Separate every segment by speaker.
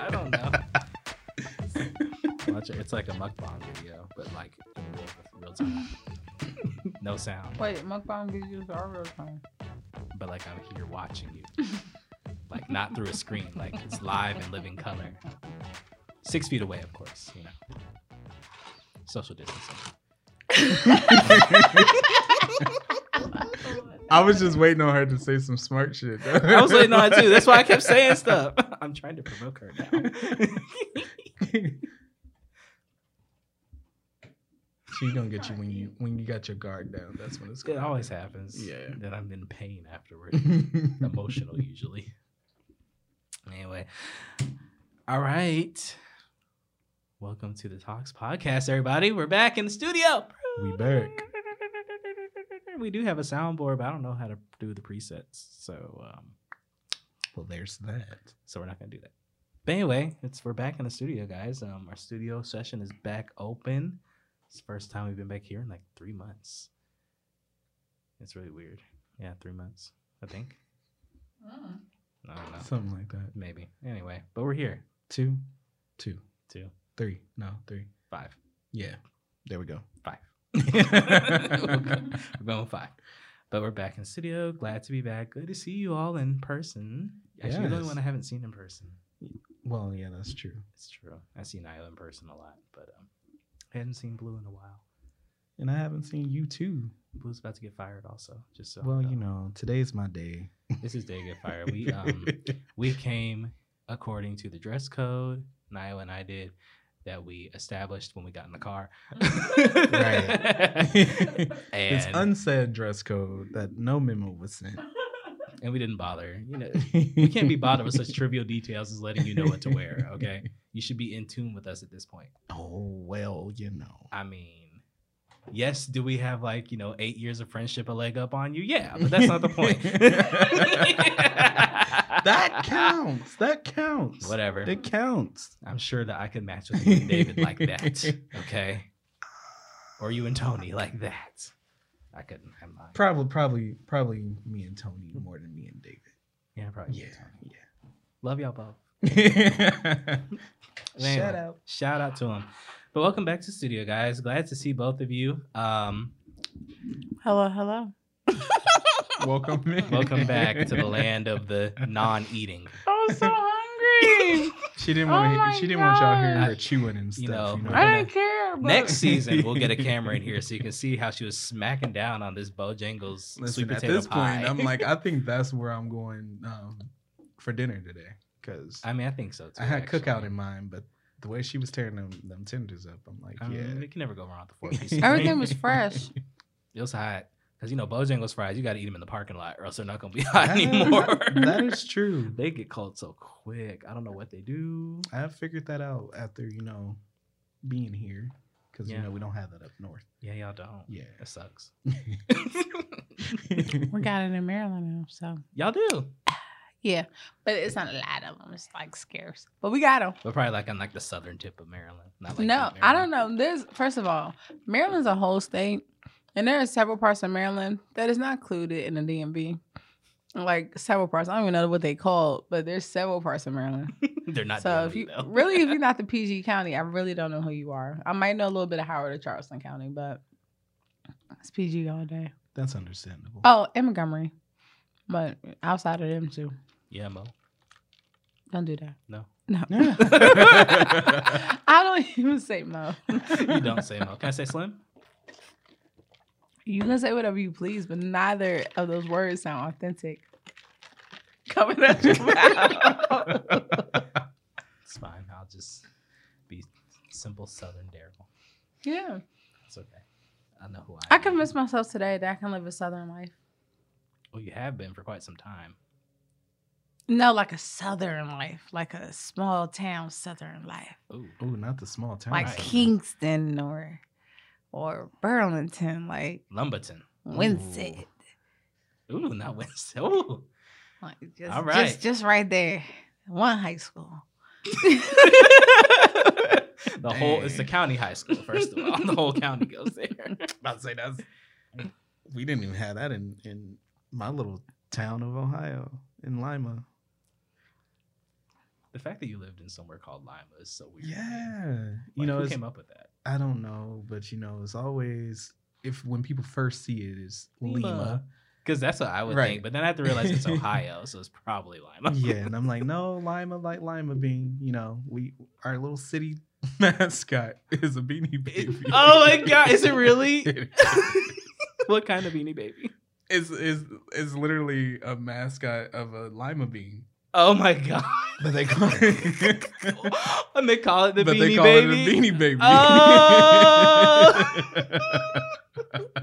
Speaker 1: I don't know. Watch it. It's like a mukbang video, but like in real, real time. no sound,
Speaker 2: Wait, mukbang videos are real time.
Speaker 1: but like I'm here watching you. like not through a screen, like it's live and living color. Six feet away, of course, you know. Social distancing.
Speaker 3: I was just waiting on her to say some smart shit.
Speaker 1: I was waiting on it too. That's why I kept saying stuff. I'm trying to provoke her now.
Speaker 3: She gonna get you when you when you got your guard down. That's when it's
Speaker 1: good.
Speaker 3: It
Speaker 1: always happens.
Speaker 3: Yeah.
Speaker 1: That I'm in pain afterward. Emotional usually. Anyway. All right. Welcome to the Talks Podcast, everybody. We're back in the studio.
Speaker 3: we back.
Speaker 1: We do have a soundboard, but I don't know how to do the presets. So um
Speaker 3: Well, there's that.
Speaker 1: so we're not gonna do that. But anyway, it's we're back in the studio, guys. Um our studio session is back open. It's the first time we've been back here in like three months. It's really weird. Yeah, three months, I think. I don't know.
Speaker 3: Something like that.
Speaker 1: Maybe. Anyway, but we're here.
Speaker 3: Two, two,
Speaker 1: Two,
Speaker 3: three. No, three.
Speaker 1: five,
Speaker 3: Yeah. There we go.
Speaker 1: five. We're going five. But we're back in studio. Glad to be back. Good to see you all in person. Actually, you're the only
Speaker 3: Yes.
Speaker 1: one I haven't seen in person.
Speaker 3: Well, yeah, that's true.
Speaker 1: It's true. I see Nyla in person a lot, but um, I hadn't seen Blue in a while.
Speaker 3: And I haven't seen you too.
Speaker 1: Blue's about to get fired, also. Just so
Speaker 3: well, you know, today's my day.
Speaker 1: this is day to get fired. We um we came according to the dress code. Nyla and I did that we established when we got in the car.
Speaker 3: Right. it's
Speaker 1: and
Speaker 3: unsaid dress code that no memo was sent.
Speaker 1: and we didn't bother. You know, we can't be bothered with such trivial details as letting you know what to wear. Okay, you should be in tune with us at this point.
Speaker 3: Oh well, you know.
Speaker 1: I mean, yes, do we have like you know eight years of friendship a leg up on you? Yeah, but that's not the point.
Speaker 3: That counts. That counts.
Speaker 1: Whatever.
Speaker 3: It counts.
Speaker 1: I'm sure that I could match with you and David like that. Okay, or you and Tony like that. I couldn't. I'm not.
Speaker 3: Probably, probably, probably me and Tony more than me and David.
Speaker 1: Yeah, probably.
Speaker 3: Yeah, yeah.
Speaker 1: Love y'all both. Anyway,
Speaker 3: Shout out.
Speaker 1: Shout out to him. But welcome back to the studio, guys. Glad to see both of you. Um,
Speaker 2: Hello, hello.
Speaker 3: Welcome. in.
Speaker 1: welcome back to the land of the non-eating.
Speaker 2: I'm so hungry.
Speaker 3: She didn't
Speaker 2: Oh
Speaker 3: want
Speaker 2: my
Speaker 3: to. She didn't want y'all hearing
Speaker 1: God.
Speaker 3: her chewing and stuff.
Speaker 1: You
Speaker 3: You
Speaker 1: know,
Speaker 3: know,
Speaker 1: we're
Speaker 2: I
Speaker 1: gonna-
Speaker 2: didn't care. But
Speaker 1: Next season, we'll get a camera in here so you can see how she was smacking down on this Bojangles sweet
Speaker 3: Listen, at
Speaker 1: potato
Speaker 3: this
Speaker 1: pie.
Speaker 3: point, I'm like, I think that's where I'm going um, for dinner today because
Speaker 1: I mean, I think so too.
Speaker 3: I had
Speaker 1: actually.
Speaker 3: cookout in mind, but the way she was tearing them, them tenders up, I'm like,
Speaker 1: I mean,
Speaker 3: yeah.
Speaker 1: you can never go wrong with the four piece.
Speaker 2: Everything was fresh.
Speaker 1: It was hot because you know Bojangles fries. You got to eat them in the parking lot, or else they're not gonna be hot
Speaker 3: Ah,
Speaker 1: anymore.
Speaker 3: that is true.
Speaker 1: they get cold so quick. I don't know what they do.
Speaker 3: I have figured that out after you know being here because
Speaker 1: Yeah.
Speaker 3: you know we don't have that up north.
Speaker 1: Yeah, y'all don't.
Speaker 3: Yeah.
Speaker 1: It sucks.
Speaker 2: We got it in Maryland now, so
Speaker 1: y'all do,
Speaker 2: yeah. But it's not a lot of them. It's like scarce. But we got them.
Speaker 1: but probably like on like the southern tip of Maryland. Not like
Speaker 2: no,
Speaker 1: deep
Speaker 2: I don't know. There's first of all, Maryland's a whole state, and there are several parts of Maryland that is not included in the DMV. Like several parts. I don't even know what they call, but there's several parts of Maryland.
Speaker 1: They're not.
Speaker 2: so
Speaker 1: DMV,
Speaker 2: if you
Speaker 1: though.
Speaker 2: really, if you're not the PG County, I really don't know who you are. I might know a little bit of Howard or Charleston County, but it's PG all day.
Speaker 3: That's understandable.
Speaker 2: Oh, and Montgomery, but outside of them too.
Speaker 1: yeah, Mo.
Speaker 2: Don't do that.
Speaker 1: No.
Speaker 2: No.
Speaker 3: Yeah.
Speaker 2: I don't even say Mo.
Speaker 1: you don't say Mo. Can I say Slim?
Speaker 2: You can say whatever you please, but neither of those words sound authentic. Coming out your mouth.
Speaker 1: It's fine. I'll just be simple Southern Daryl.
Speaker 2: yeah.
Speaker 1: It's okay. I know who I. Am.
Speaker 2: I
Speaker 1: am.
Speaker 2: convinced myself today that I can live a southern life.
Speaker 1: Well, you have been for quite some time.
Speaker 2: No, like a southern life, like a small town southern life,
Speaker 1: Ooh.
Speaker 3: Ooh, not the small town.
Speaker 2: like
Speaker 1: Right.
Speaker 2: Kinston or or Burlington, like
Speaker 1: Lumberton.
Speaker 2: Winston,
Speaker 1: Ooh, not Winston. Ooh.
Speaker 2: like just,
Speaker 1: All right.
Speaker 2: just just right there, one high school.
Speaker 1: the whole it's the county high school, first of all. The whole county goes there.
Speaker 3: about to say that's we didn't even have that in in my little town of Ohio in Lima.
Speaker 1: The fact that you lived in somewhere called Lima is so weird.
Speaker 3: Yeah,
Speaker 1: Like,
Speaker 3: you know,
Speaker 1: who came up with that?
Speaker 3: I don't know, but you know, it's always if when people first see it is Lima.
Speaker 1: Because that's what I would
Speaker 3: Right.
Speaker 1: think. But then I have to realize it's Ohio, so it's probably Lima.
Speaker 3: yeah, and I'm like, no, Lima like Lima bean. You know, we our little city mascot is a beanie baby.
Speaker 1: oh my god, is it really? What kind of beanie baby?
Speaker 3: is is is literally a mascot of a lima bean.
Speaker 1: Oh my god.
Speaker 3: But they call it,
Speaker 1: and they call it the
Speaker 3: but
Speaker 1: beanie
Speaker 3: they call
Speaker 1: baby.
Speaker 3: it a beanie baby.
Speaker 1: Oh!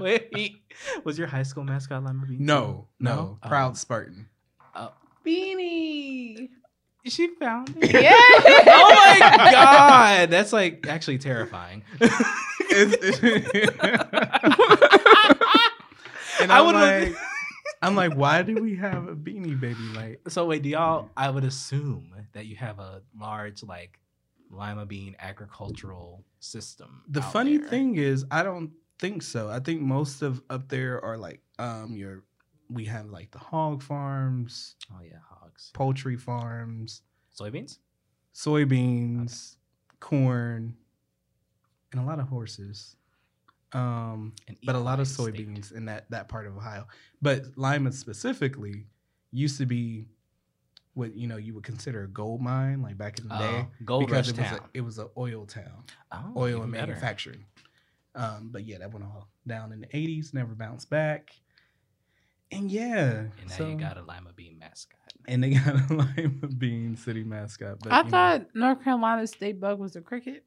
Speaker 1: Wait, was your high school mascot Lima Bean?
Speaker 3: no, no,
Speaker 1: No?
Speaker 3: proud
Speaker 1: Oh.
Speaker 3: Spartan. Oh.
Speaker 2: Beanie.
Speaker 1: She found it.
Speaker 2: Yeah.
Speaker 1: oh my god, that's like actually terrifying.
Speaker 3: It's- and
Speaker 1: I
Speaker 3: I'm
Speaker 1: would
Speaker 3: like, I'm like, why do we have a beanie baby? Like,
Speaker 1: So wait, do y'all? I would assume that you have a large like lima bean agricultural system.
Speaker 3: the funny
Speaker 1: there.
Speaker 3: thing is, I don't think so. I think most of up there are like, um, your we have like the hog farms,
Speaker 1: Oh yeah, hogs,
Speaker 3: poultry farms,
Speaker 1: soybeans.
Speaker 3: soybeans, corn, and a lot of horses. Um, but a lot of
Speaker 1: equine state.
Speaker 3: soybeans in that that part of Ohio. But Lima specifically used to be what you know you would consider a gold mine, like back in the day,
Speaker 1: Oh, gold
Speaker 3: because
Speaker 1: rush
Speaker 3: it was
Speaker 1: town.
Speaker 3: a, it was an oil town,
Speaker 1: oh,
Speaker 3: oil and
Speaker 1: better.
Speaker 3: manufacturing. Um, but yeah, that went all down in the '80s, never bounced back. And yeah,
Speaker 1: And now
Speaker 3: so
Speaker 1: you got a lima bean mascot.
Speaker 3: and they got a Lima Bean city mascot. But
Speaker 2: I
Speaker 3: you know,
Speaker 2: thought North Carolina state bug was a cricket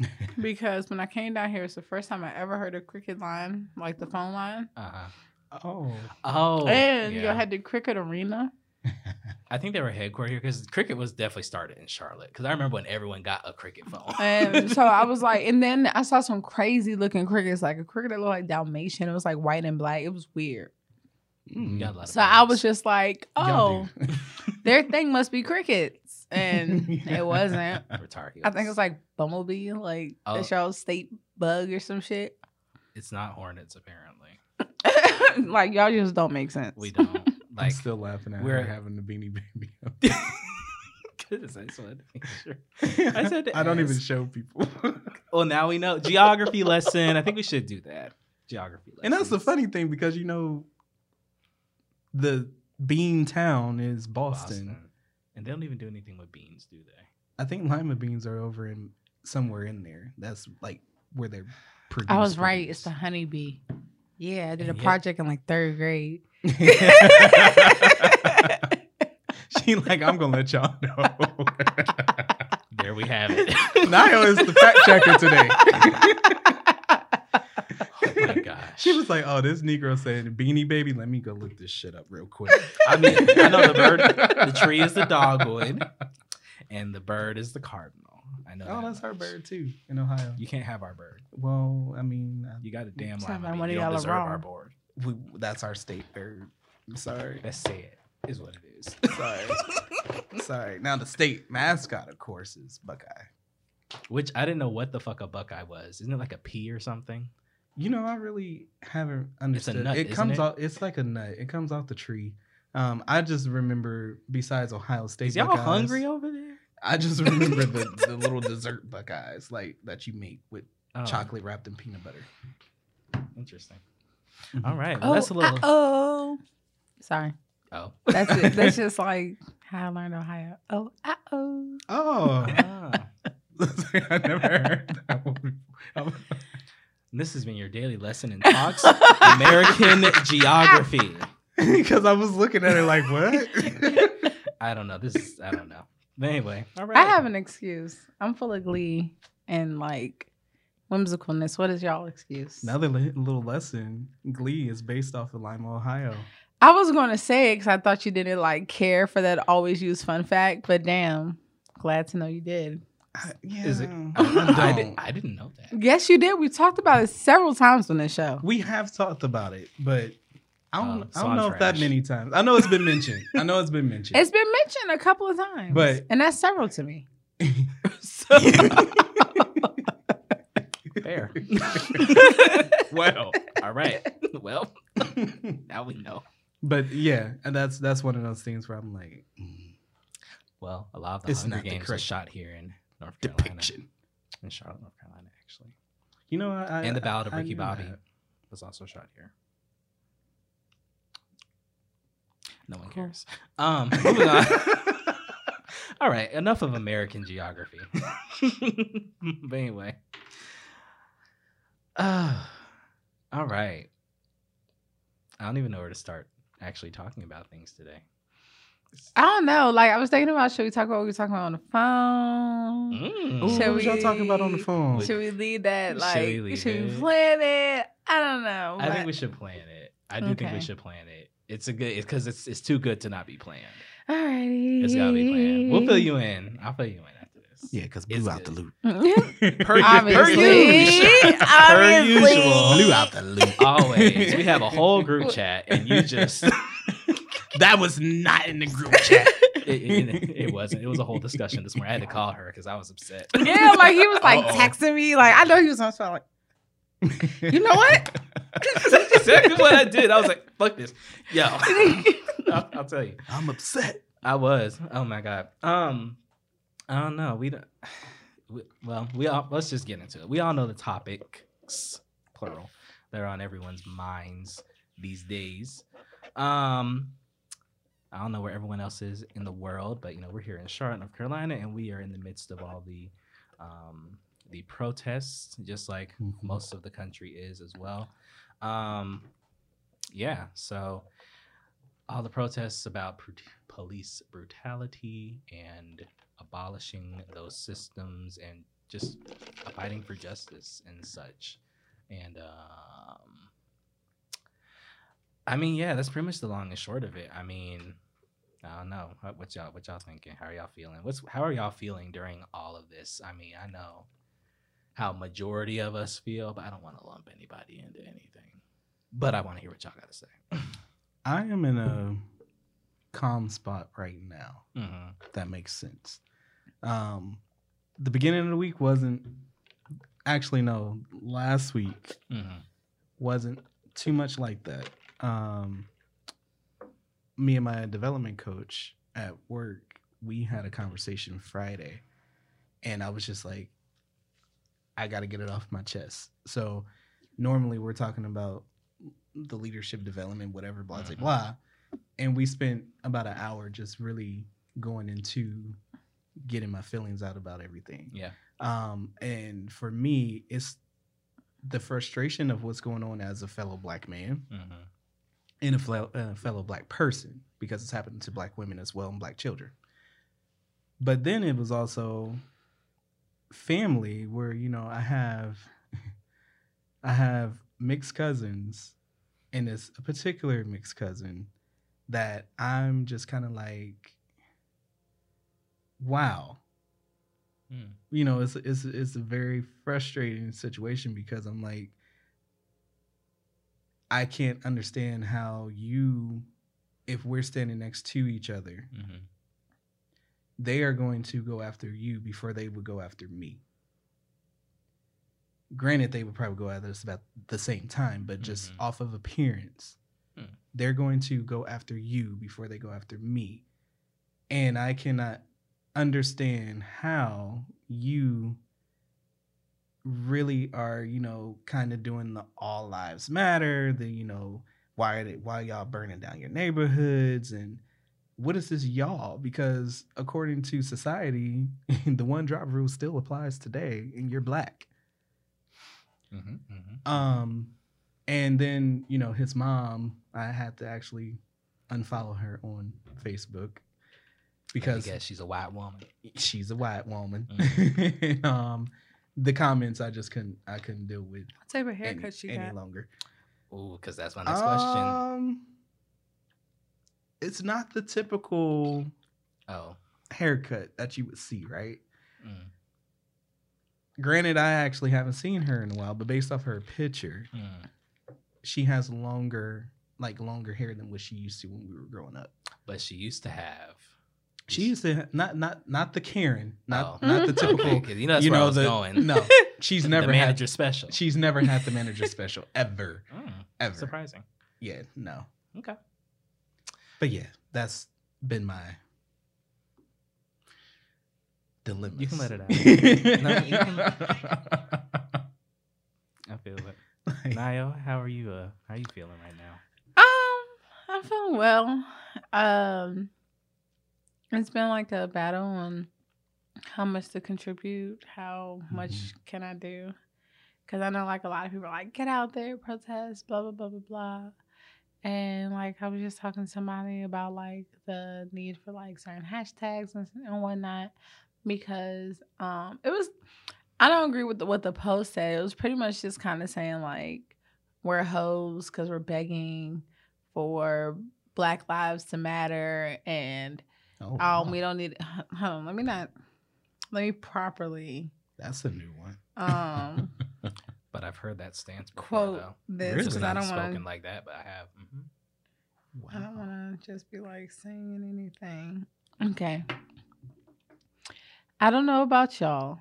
Speaker 2: because when I came down here, it's the first time I ever heard a cricket line, like the phone line.
Speaker 1: Uh huh.
Speaker 3: oh,
Speaker 1: Oh,
Speaker 2: and you
Speaker 1: yeah.
Speaker 2: had the cricket arena.
Speaker 1: I think they were headquartered here because cricket was definitely started in Charlotte. Because I remember when everyone got a cricket phone.
Speaker 2: And so I was like, and then I saw some crazy looking crickets, like a cricket that looked like Dalmatian. It was like white and black. It was weird.
Speaker 1: You got a lot of
Speaker 2: So I was just like, oh, their thing must be crickets. And it wasn't.
Speaker 1: for Tar
Speaker 2: I think it was like Bumblebee, like
Speaker 1: Oh.
Speaker 2: the show State Bug or some shit.
Speaker 1: it's not hornets apparently.
Speaker 2: like y'all just don't make sense.
Speaker 1: We don't
Speaker 3: I'm still laughing at
Speaker 1: we're-
Speaker 3: her having the beanie baby.
Speaker 1: Goodness, I just wanted to make sure. I said to
Speaker 3: I don't even show people.
Speaker 1: Well, now we know geography lesson. I think we should do that. Geography lesson.
Speaker 3: and that's the funny thing because you know the bean town is Boston.
Speaker 1: And they don't even do anything with beans, do they?
Speaker 3: I think lima beans are over in somewhere in there. That's like where they're produced.
Speaker 2: I was right. It's the honeybee. Yeah, I did a
Speaker 1: Yeah.
Speaker 2: project in like third grade.
Speaker 3: she like, I'm gonna let y'all know.
Speaker 1: There we have it.
Speaker 3: Nyla is the fact checker today. She was like, "Oh, this Negro said Beanie Baby. Let me go look this shit up real quick."
Speaker 1: I mean, I know the bird, the tree is the dogwood, and the bird is the cardinal. I know.
Speaker 3: Oh,
Speaker 1: that
Speaker 3: that's our bird too in Ohio.
Speaker 1: You can't have our bird.
Speaker 3: Well, I mean, I-
Speaker 1: You got a damn
Speaker 2: Sounds
Speaker 1: lima
Speaker 2: like
Speaker 1: bean.
Speaker 2: one of
Speaker 1: You don't deserve
Speaker 2: wrong.
Speaker 1: our board.
Speaker 3: we, that's our state bird. I'm sorry.
Speaker 1: Let's say it is what it is.
Speaker 3: Sorry. sorry. Now the state mascot, of course, is Buckeye.
Speaker 1: Which I didn't know what the fuck a buckeye was. Isn't it like a pea or something?
Speaker 3: You know, I really haven't understood.
Speaker 1: nut,
Speaker 3: it
Speaker 1: isn't
Speaker 3: comes
Speaker 1: it?
Speaker 3: off. It's like a nut. It comes off the tree. Um, I just remember, besides Ohio State,
Speaker 1: Is y'all
Speaker 3: Buckeyes,
Speaker 1: hungry over there?
Speaker 3: I just remember the, the little dessert Buckeyes, like that you make with
Speaker 1: Oh,
Speaker 3: chocolate wrapped in peanut butter.
Speaker 1: Interesting.
Speaker 3: Mhm.
Speaker 1: All right. Well, that's a little.
Speaker 2: Oh, sorry.
Speaker 1: Oh.
Speaker 2: That's it. That's just like how I learned Ohio. Oh, uh oh.
Speaker 3: Oh. I never heard that one before.
Speaker 1: This has been your daily lesson in talks American geography.
Speaker 3: Because I was looking at her like, what?
Speaker 1: I don't know. This is I don't know. But anyway, all right.
Speaker 2: I have an excuse. I'm full of glee and like whimsicalness. What is y'all excuse?
Speaker 3: Another li- little lesson: Glee is based off of Lima, Ohio.
Speaker 2: I was going to say it because I thought you didn't like care for that always use fun fact, but damn, glad to know you did.
Speaker 3: I, yeah,
Speaker 1: Is it?
Speaker 3: I,
Speaker 1: I,
Speaker 3: don't.
Speaker 1: did, I didn't know that.
Speaker 2: Yes, you did. We talked about it several times on this show.
Speaker 3: We have talked about it, but I don't.
Speaker 1: Oh,
Speaker 3: I don't
Speaker 1: I'm
Speaker 3: know if that many times. I know it's been mentioned. I know it's been mentioned.
Speaker 2: It's been mentioned a couple of times,
Speaker 3: But-
Speaker 2: and that's several to me.
Speaker 1: Fair. well, all right. Well, now we know.
Speaker 3: But yeah, and that's that's one of those things where I'm like mm,
Speaker 1: Well, a lot of the
Speaker 3: It's
Speaker 1: Hunger
Speaker 3: not the
Speaker 1: Games were
Speaker 3: correct
Speaker 1: shot here in North Carolina,
Speaker 3: depiction.
Speaker 1: in Charlotte, North Carolina, actually,
Speaker 3: You know, I,
Speaker 1: and the Ballad of
Speaker 3: I
Speaker 1: Ricky Bobby
Speaker 3: that.
Speaker 1: was also shot here. No one cares. Um, moving on. All right, enough of American geography. but anyway, uh, all right. I don't even know where to start actually talking about things today.
Speaker 2: I don't know. Like I was thinking about should we talk about what we were talking about on the phone?
Speaker 1: Mm.
Speaker 3: Ooh,
Speaker 2: Shall
Speaker 3: what was y'all talking about on the phone?
Speaker 2: Should we leave that?
Speaker 1: Should
Speaker 2: Like
Speaker 1: we
Speaker 2: should we plan it? I don't know.
Speaker 1: I think we should plan it. I do think we should plan it. It's a good because it's it's too good to not be planned.
Speaker 2: Alrighty.
Speaker 1: It's gotta be planned. We'll fill you in. I'll fill you in after this.
Speaker 3: Yeah, because
Speaker 1: It's
Speaker 3: Blue out the
Speaker 1: good.
Speaker 3: loop.
Speaker 1: Per,
Speaker 2: Obviously.
Speaker 1: per usual. Per usual.
Speaker 3: Blue out the loop.
Speaker 1: Always. We have a whole group chat and you just
Speaker 3: that was not in the group chat.
Speaker 1: it, it, it wasn't. It was a whole discussion this morning. I had to call her because I was upset.
Speaker 2: Yeah, like he was like
Speaker 3: Uh-oh.
Speaker 2: texting me. Like I know he was on phone. Like, you know what?
Speaker 1: That's exactly what I did. I was like, fuck this. Yo. I'll, I'll tell you.
Speaker 3: I'm upset.
Speaker 1: I was. Oh my god. Um, I don't know. We don't. We, well, we all let's just get into it. We all know the topics, plural, that are on everyone's minds these days. Um, I don't know where everyone else is in the world, but you know we're here in Charlotte, North Carolina, and we are in the midst of all the um, the protests, just like
Speaker 3: Mhm.
Speaker 1: most of the country is as well. Um, yeah, so all the protests about brut- police brutality and abolishing those systems and just fighting for justice and such. And um, I mean, yeah, that's pretty much the long and short of it. I mean, I don't know what, what y'all what y'all thinking. How are y'all feeling? What's how are y'all feeling during all of this? I mean, I know how majority of us feel, but I don't want to lump anybody into anything. But I want to hear what y'all got to say.
Speaker 3: I am in a calm spot right now.
Speaker 1: Mm-hmm.
Speaker 3: if that makes sense. Um, the beginning of the week wasn't actually no. Last week
Speaker 1: Mm-hmm.
Speaker 3: wasn't too much like that. Um, me and my development coach at work, we had a conversation Friday, and I was just like, I got to get it off my chest. So normally we're talking about the leadership development, whatever, blah, blah,
Speaker 1: Mhm.
Speaker 3: blah. And we spent about an hour just really going into getting my feelings out about everything.
Speaker 1: Yeah.
Speaker 3: Um, and for me, it's the frustration of what's going on as a fellow black man
Speaker 1: Mm-hmm.
Speaker 3: And a fellow, a fellow black person because it's happening to black women as well and black children. But then it was also family where you know I have I have mixed cousins and it's a particular mixed cousin that I'm just kind of like wow
Speaker 1: Mm.
Speaker 3: you know, it's it's it's a very frustrating situation because I'm like, I can't understand how you, if we're standing next to each other,
Speaker 1: Mm-hmm.
Speaker 3: they are going to go after you before they would go after me. Granted, they would probably go at us about the same time, but just
Speaker 1: Mhm.
Speaker 3: off of appearance,
Speaker 1: Hmm.
Speaker 3: they're going to go after you before they go after me. And I cannot understand how you really are, you know, kind of doing the all lives matter, the, you know, why are they, why y'all burning down your neighborhoods and what is this y'all? Because according to society, the one drop rule still applies today and you're black.
Speaker 1: Mm-hmm. Mm-hmm.
Speaker 3: Um, and then you know his mom, I had to actually unfollow her on Facebook because
Speaker 1: because she's a white woman.
Speaker 3: she's a white woman.
Speaker 1: Mm-hmm.
Speaker 3: um, the comments I just couldn't I couldn't deal with
Speaker 2: What type of
Speaker 3: any,
Speaker 2: haircut she
Speaker 3: any
Speaker 2: got?
Speaker 3: longer.
Speaker 1: Ooh, because that's my next question.
Speaker 3: Um, it's not the typical
Speaker 1: Oh.
Speaker 3: haircut that you would see, right?
Speaker 1: Mm,
Speaker 3: Granted, I actually haven't seen her in a while, but based off her picture,
Speaker 1: mm.
Speaker 3: she has longer, like longer hair than what she used to when we were growing up.
Speaker 1: But she used to have.
Speaker 3: She used to not not not the Karen, not
Speaker 1: Oh.
Speaker 3: not the typical.
Speaker 1: Okay, 'cause you know that's
Speaker 3: you
Speaker 1: where I
Speaker 3: know
Speaker 1: was
Speaker 3: the
Speaker 1: going.
Speaker 3: no. She's never
Speaker 1: the
Speaker 3: never
Speaker 1: manager
Speaker 3: had.
Speaker 1: special.
Speaker 3: She's never had the manager special ever,
Speaker 1: Mm,
Speaker 3: ever.
Speaker 1: surprising.
Speaker 3: Yeah, no.
Speaker 1: Okay.
Speaker 3: But yeah, that's been my dilemma.
Speaker 1: You can let it out.
Speaker 3: no,
Speaker 1: No, can- I feel it. Nyla, how are you? Uh, how are you feeling right now?
Speaker 2: Um, I'm feeling well. Um, it's been like a battle on how much to contribute, how much
Speaker 3: Mhm.
Speaker 2: can I do? Because I know like a lot of people are like, get out there, protest, blah blah blah blah blah. And like I was just talking to somebody about like the need for like certain hashtags and, and whatnot because um it was I don't agree with the, what the post said. It was pretty much just kind of saying like we're hoes because we're begging for Black Lives to matter and
Speaker 3: Oh,
Speaker 2: um
Speaker 3: wow.
Speaker 2: we don't need hold on, let me not let me properly
Speaker 3: that's a new one.
Speaker 2: um
Speaker 1: But I've heard that stance before,
Speaker 2: quote
Speaker 1: though.
Speaker 2: this
Speaker 3: Really?
Speaker 2: because I don't want
Speaker 1: spoken
Speaker 2: to
Speaker 1: like that, but I have. mhm.
Speaker 3: Wow.
Speaker 2: I don't want to just be like saying anything. Okay. I don't know about y'all,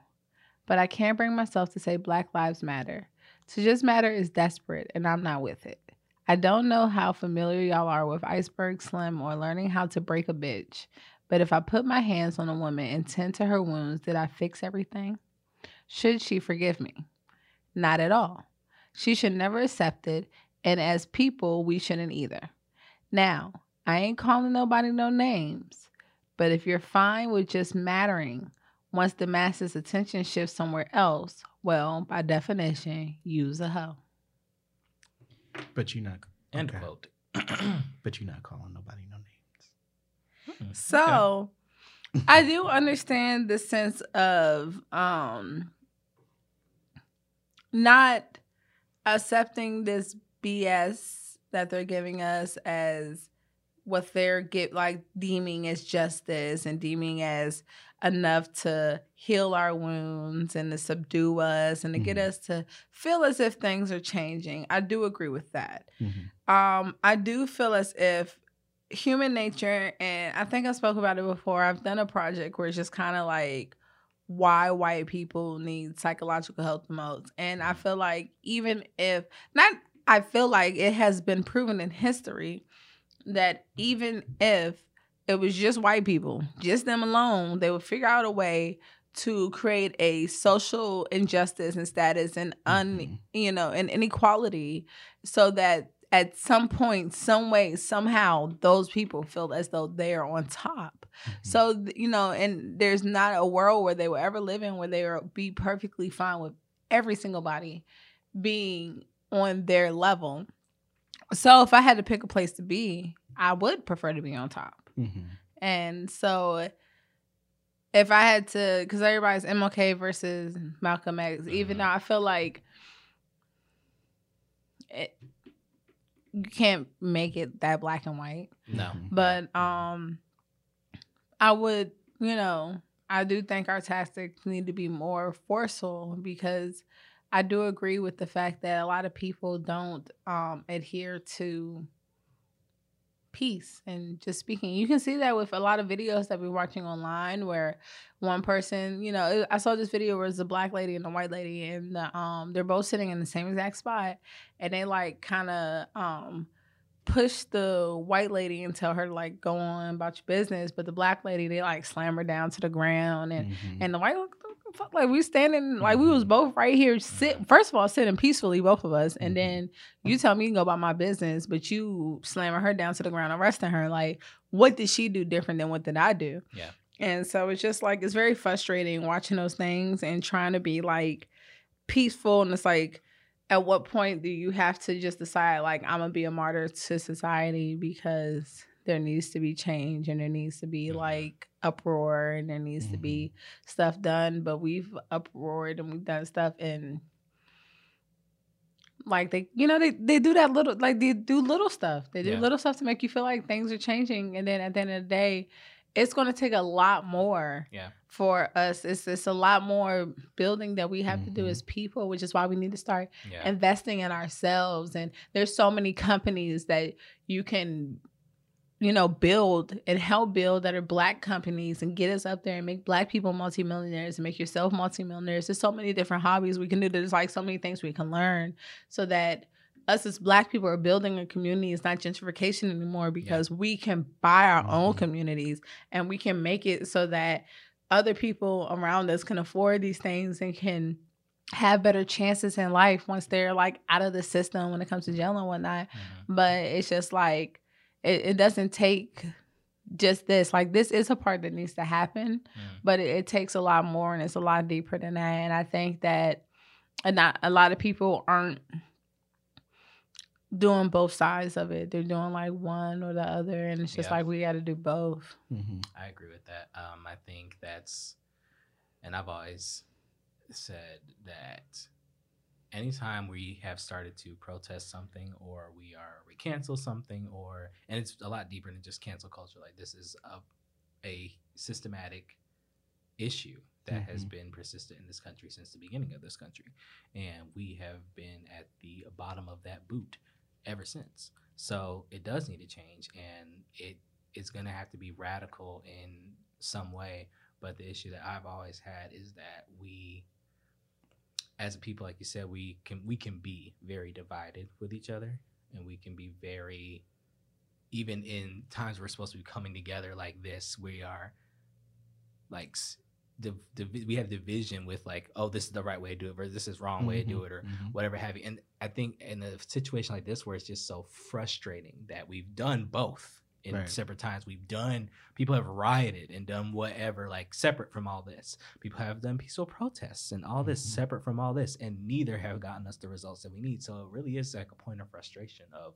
Speaker 2: but I can't bring myself to say Black Lives Matter. To just matter is desperate, and I'm not with it. I don't know how familiar y'all are with Iceberg Slim or learning how to break a bitch, but if I put my hands on a woman and tend to her wounds, did I fix everything? Should she forgive me? Not at all. She should never accept it, and as people, we shouldn't either. Now, I ain't calling nobody no names, but if you're fine with just mattering once the masses' attention shifts somewhere else, well, by definition, use a hoe.
Speaker 3: But you're not.
Speaker 1: End
Speaker 3: okay.
Speaker 1: quote.
Speaker 3: But you're not calling nobody no names.
Speaker 1: Hmm, okay.
Speaker 2: So I do understand the sense of um not accepting this BS that they're giving us as what they're get like deeming as justice and deeming as enough to heal our wounds and to subdue us and to get
Speaker 3: Mhm.
Speaker 2: us to feel as if things are changing. I do agree with that.
Speaker 3: Mhm.
Speaker 2: Um, I do feel as if human nature, and I think I spoke about it before. I've done a project where it's just kind of like why white people need psychological help the most, and I feel like even if not, I feel like it has been proven in history that even if it was just white people, just them alone, they would figure out a way to create a social injustice and status and un
Speaker 3: Mhm.
Speaker 2: you know and inequality so that at some point some way somehow those people feel as though they are on top
Speaker 3: Mhm.
Speaker 2: so you know and there's not a world where they will ever live in where they will be perfectly fine with every single body being on their level so if i had to pick a place to be i would prefer to be on top
Speaker 3: Mhm.
Speaker 2: and so if I had to, because everybody's MLK versus Malcolm X, even
Speaker 1: Mhm.
Speaker 2: though I feel like it, you can't make it that black and white.
Speaker 1: No.
Speaker 3: Mhm.
Speaker 2: But um, I would, you know, I do think our tactics need to be more forceful because I do agree with the fact that a lot of people don't um, adhere to peace and just speaking. You can see that with a lot of videos that we're watching online where one person, you know, I saw this video where it's a black lady and a white lady and the, um they're both sitting in the same exact spot and they like kind of um push the white lady and tell her to like go on about your business, but the black lady they like slam her down to the ground and
Speaker 3: Mhm.
Speaker 2: and the white fuck, like we standing like we was both right here sit first of all sitting peacefully both of us and
Speaker 3: Mhm.
Speaker 2: then you tell me you can go about my business but you slamming her down to the ground arresting her like what did she do different than what did i do
Speaker 1: Yeah.
Speaker 2: and so it's just like it's very frustrating watching those things and trying to be like peaceful and it's like at what point do you have to just decide like i'm gonna be a martyr to society because there needs to be change and there needs to be
Speaker 1: Mhm.
Speaker 2: like uproar and there needs to be stuff done but we've uproared and we've done stuff and like they you know they, they do that little like they do little stuff they do
Speaker 1: Yeah.
Speaker 2: little stuff to make you feel like things are changing and then at the end of the day it's going to take a lot more
Speaker 1: Yeah.
Speaker 2: for us it's it's a lot more building that we have to do
Speaker 3: Mhm.
Speaker 2: as people which is why we need to start
Speaker 1: Yeah.
Speaker 2: investing in ourselves and there's so many companies that you can you know build and help build that are black companies and get us up there and make black people multimillionaires and make yourself multimillionaires there's so many different hobbies we can do there's like so many things we can learn so that us as black people are building a community. It's not gentrification anymore because yeah. we can buy our mm-hmm. own communities and we can make it so that other people around us can afford these things and can have better chances in life once they're like out of the system when it comes to jail and whatnot. Mm-hmm. But it's just like it, it, doesn't take just this. Like this is a part that needs to happen, mm-hmm. but it, it, takes a lot more and it's a lot deeper than that. And I think that and not a lot of people aren't doing both sides of it. They're doing like one or the other, and it's just yeah. like we got to do both.
Speaker 1: Mm-hmm. I agree with that. Um, I think that's, and I've always said that anytime we have started to protest something or we are we cancel something or and it's a lot deeper than just cancel culture like this is a a systematic issue that mm-hmm. has been persistent in this country since the beginning of this country. And we have been at the bottom of that boot ever since. So it does need to change and it is going to have to be radical in some way. But the issue that i've always had is that we as people, like you said, we can we can be very divided with each other, and we can be very, even in times we're supposed to be coming together like this, we are like div- div- we have division with like, oh, this is the right way to do it, versus this is wrong way mm-hmm, to do it, or mm-hmm. whatever have you. And I think in a situation like this, where it's just so frustrating that we've done both in right. separate times. We've done people have rioted and done whatever like separate from all this. People have done peaceful protests and all this mm-hmm. separate from all this, and neither have gotten us the results that we need. So it really is like a point of frustration of,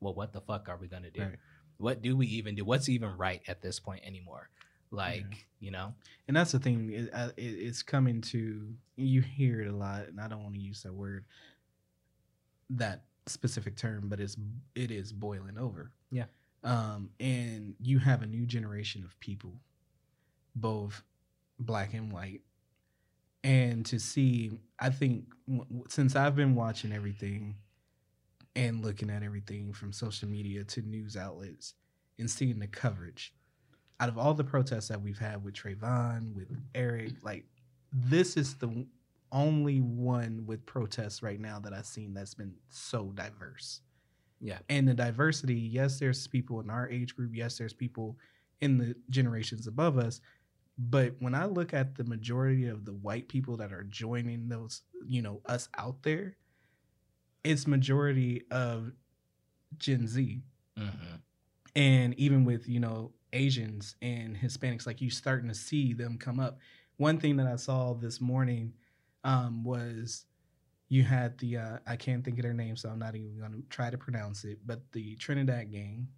Speaker 1: well, what the fuck are we gonna do? Right. What do we even do? What's even right at this point anymore? Like yeah. you know,
Speaker 3: and that's the thing. It, it, it's coming to you hear it a lot, and I don't want to use that word, that specific term, but it's it is boiling over.
Speaker 1: Yeah
Speaker 3: um, and you have a new generation of people, both black and white. And to see, I think since I've been watching everything and looking at everything from social media to news outlets and seeing the coverage, out of all the protests that we've had with Trayvon, with Eric, like this is the only one with protests right now that I've seen that's been so diverse.
Speaker 1: Yeah.
Speaker 3: And the diversity, yes, there's people in our age group. Yes, there's people in the generations above us. But when I look at the majority of the white people that are joining those, you know, us out there, it's majority of Gen Z. Mm-hmm. And even with, you know, Asians and Hispanics, like you starting to see them come up. One thing that I saw this morning um, was you had the uh, I can't think of their name, so I'm not even gonna try to pronounce it. But the Trinidad gang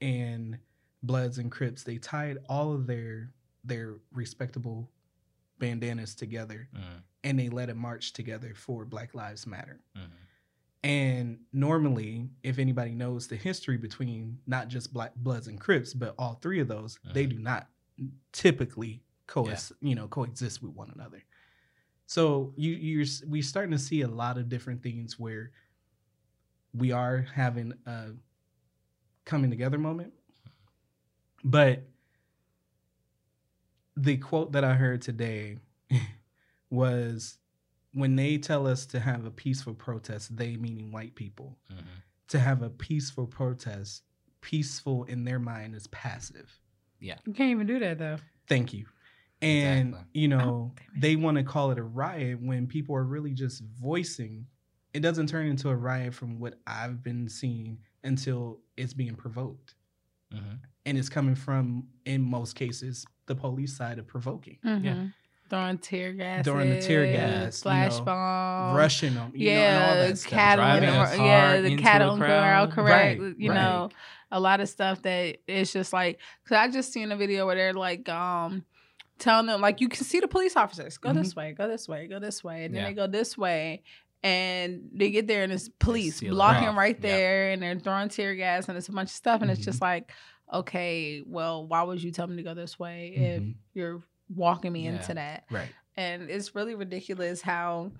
Speaker 3: and Bloods and Crips, they tied all of their their respectable bandanas together, mm. and they led a march together for Black Lives Matter. Mm. And normally, if anybody knows the history between not just Black Bloods and Crips, but all three of those, mm. they mm-hmm. do not typically coexist, yeah. you know, coexist with one another. So you you're we starting to see a lot of different things where we are having a coming together moment. But the quote that I heard today was when they tell us to have a peaceful protest, they meaning white people, mm-hmm. to have a peaceful protest, peaceful in their mind is passive.
Speaker 1: Yeah.
Speaker 2: You can't even do that though.
Speaker 3: Thank you. And exactly. you know, they want to call it a riot when people are really just voicing. It doesn't turn into a riot from what I've been seeing until it's being provoked. Mm-hmm. And it's coming from, in most cases, the police side of provoking.
Speaker 2: Mm-hmm. Yeah. Throwing tear gas,
Speaker 3: throwing the tear gas,
Speaker 2: flash you know, bomb,
Speaker 3: rushing them,
Speaker 2: yeah,
Speaker 3: know,
Speaker 2: cattle, yeah, the cattle crowd, correct, right, you right. know, a lot of stuff that it's just like, cause I just seen a video where they're like, um, telling them like you can see the police officers go mm-hmm. this way, go this way, go this way, and then yeah. they go this way, and they get there and it's police blocking right there, and they're throwing tear gas and it's a bunch of stuff, and mm-hmm. it's just mm-hmm. like, okay, well, why would you tell me to go this way mm-hmm. if you're walking me yeah. into that?
Speaker 3: Right.
Speaker 2: And it's really ridiculous how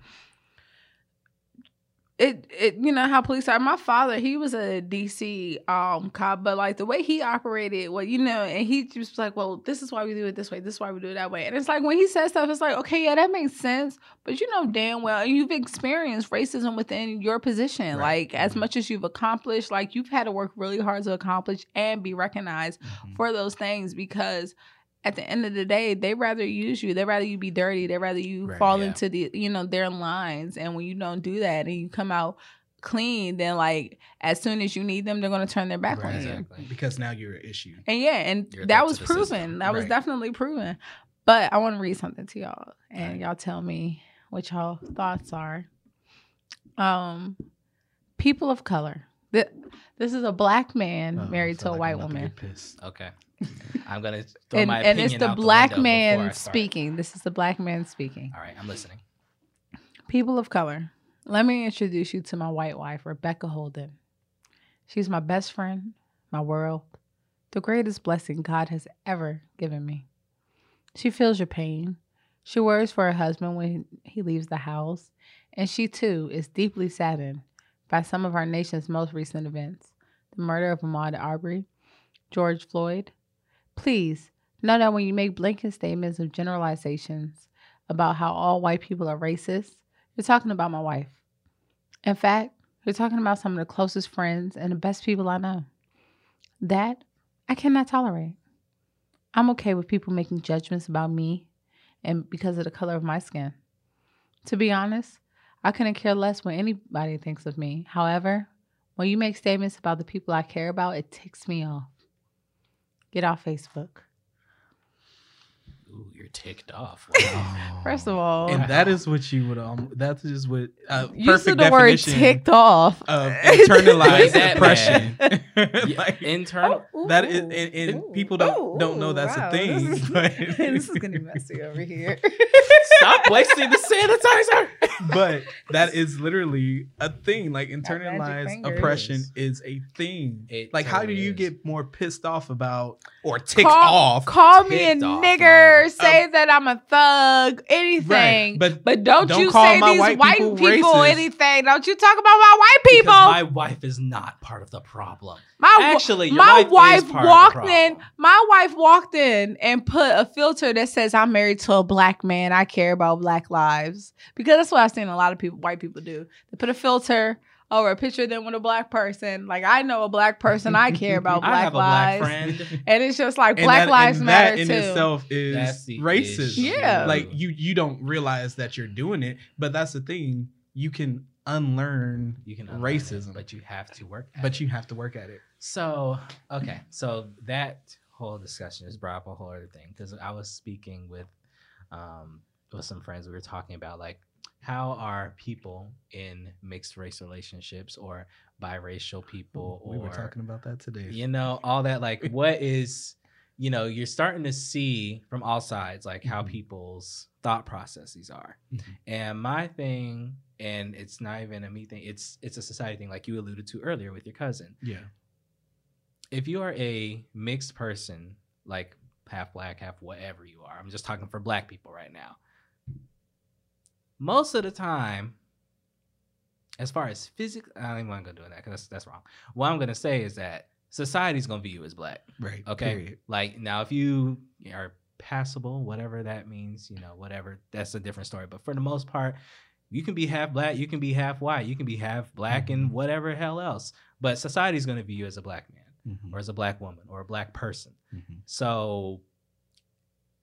Speaker 2: it it you know how police are. My father, he was a DC um cop, but like the way he operated, well, you know, and he just was like, well, this is why we do it this way, this is why we do it that way, and it's like when he says stuff, it's like, okay, yeah, that makes sense, but you know damn well, and you've experienced racism within your position,
Speaker 3: Right.
Speaker 2: like as
Speaker 3: Mhm.
Speaker 2: much as you've accomplished, like you've had to work really hard to accomplish and be recognized
Speaker 3: Mhm.
Speaker 2: for those things because at the end of the day they rather use you they rather you be dirty they rather you
Speaker 3: Right,
Speaker 2: fall
Speaker 1: yeah.
Speaker 2: into the you know their lines and when you don't do that and you come out clean then like as soon as you need them they're going to turn their back
Speaker 3: Right.
Speaker 2: on you
Speaker 3: because now you're an issue.
Speaker 2: and yeah and
Speaker 1: You're
Speaker 2: that was
Speaker 1: the system.
Speaker 2: proven that was definitely proven but i want to read something to y'all and
Speaker 3: Right.
Speaker 2: y'all tell me what y'all thoughts are um people of color Th- this is a black man
Speaker 3: Oh,
Speaker 2: married to a
Speaker 3: like
Speaker 2: white
Speaker 3: I'm about to
Speaker 2: woman.
Speaker 1: Okay. I'm gonna throw
Speaker 2: and,
Speaker 1: my
Speaker 2: and it's the
Speaker 1: out
Speaker 2: black
Speaker 1: window before I
Speaker 2: man speaking. This is the black man speaking.
Speaker 1: All right, I'm listening.
Speaker 2: People of color, let me introduce you to my white wife, Rebecca Holden. She's my best friend, my world, the greatest blessing God has ever given me. She feels your pain. She worries for her husband when he leaves the house, and she too is deeply saddened by some of our nation's most recent events the murder of Ahmaud Arbery, George Floyd. Please know that when you make blanket statements of generalizations about how all white people are racist, you're talking about my wife. In fact, you're talking about some of the closest friends and the best people I know. That I cannot tolerate. I'm okay with people making judgments about me and because of the color of my skin. To be honest, I couldn't care less what anybody thinks of me. However, when you make statements about the people I care about, it ticks me off. Get off Facebook.
Speaker 1: Ooh, you're ticked off.
Speaker 2: First of all,
Speaker 3: and that is what you would um. That is what uh,
Speaker 2: you
Speaker 3: perfect
Speaker 2: said the word
Speaker 3: definition
Speaker 2: ticked off.
Speaker 3: of internalized
Speaker 1: that
Speaker 3: depression. Like,
Speaker 1: internal.
Speaker 3: that is, and, and people don't don't know that's a thing.
Speaker 2: This is,
Speaker 3: but,
Speaker 2: this is getting messy over here.
Speaker 1: Stop wasting the sanitizer.
Speaker 3: but that is literally a thing. Like internalized oppression is a thing.
Speaker 1: It
Speaker 3: like, how do you
Speaker 1: is.
Speaker 3: get more pissed off about or ticked
Speaker 2: call,
Speaker 3: off?
Speaker 2: Call me a
Speaker 1: off,
Speaker 2: nigger.
Speaker 1: Maya.
Speaker 2: Say that I'm a thug. Anything.
Speaker 3: Right, but
Speaker 2: But don't,
Speaker 3: don't
Speaker 2: you
Speaker 3: call
Speaker 2: say
Speaker 3: my
Speaker 2: these white,
Speaker 3: white
Speaker 2: people,
Speaker 3: people
Speaker 2: anything. Don't you talk about my white people.
Speaker 1: Because my wife is not part of the problem.
Speaker 2: my
Speaker 1: Actually, your
Speaker 2: my
Speaker 1: wife,
Speaker 2: wife,
Speaker 1: is part
Speaker 2: walked
Speaker 1: of the
Speaker 2: in. My wife walked in and put a filter that says I'm married to a black man. I care about black lives because that's what I've seen a lot of people, white people do. They put a filter over a picture of them with a black person. Like I know a black person. I care about black
Speaker 1: I have a black
Speaker 2: lives.
Speaker 1: friend.
Speaker 2: And it's just like
Speaker 3: and
Speaker 2: Black
Speaker 3: that-
Speaker 2: Lives
Speaker 3: and
Speaker 2: Matter
Speaker 3: that in
Speaker 2: too.
Speaker 3: itself is
Speaker 1: That's
Speaker 3: racist.
Speaker 1: issue.
Speaker 2: Yeah.
Speaker 3: like you you don't realize that you're doing it, but that's the thing. You can unlearn
Speaker 1: You can unlearn it,
Speaker 3: racism,
Speaker 1: but you have to work. At
Speaker 3: but
Speaker 1: it.
Speaker 3: you have to work at it.
Speaker 1: So okay, so that whole discussion just brought up a whole other thing because I was speaking with um with some friends. We were talking about like how are people in mixed race relationships or biracial people
Speaker 3: we
Speaker 1: or
Speaker 3: were talking about that today.
Speaker 1: you know all that like what is you know you're starting to see from all sides like how
Speaker 3: Mhm.
Speaker 1: people's thought processes are
Speaker 3: Mhm.
Speaker 1: and my thing and it's not even a me thing it's it's a society thing like you alluded to earlier with your cousin
Speaker 3: Yeah.
Speaker 1: if you are a mixed person, like half black, half whatever you are, I'm just talking for black people right now. Most of the time, as far as physical, I don't even want to go doing that because that's, that's wrong. What I'm gonna say is that society's gonna view you as black.
Speaker 3: Right.
Speaker 1: Okay.
Speaker 3: Period.
Speaker 1: Like now, if you are passable, whatever that means, you know, whatever, that's a different story. But for the most part, you can be half black, you can be half white, you can be half black, and
Speaker 3: Mhm.
Speaker 1: whatever hell else. But society's gonna view you as a black man
Speaker 3: Mhm.
Speaker 1: or as a black woman or a black person.
Speaker 3: Mhm.
Speaker 1: So,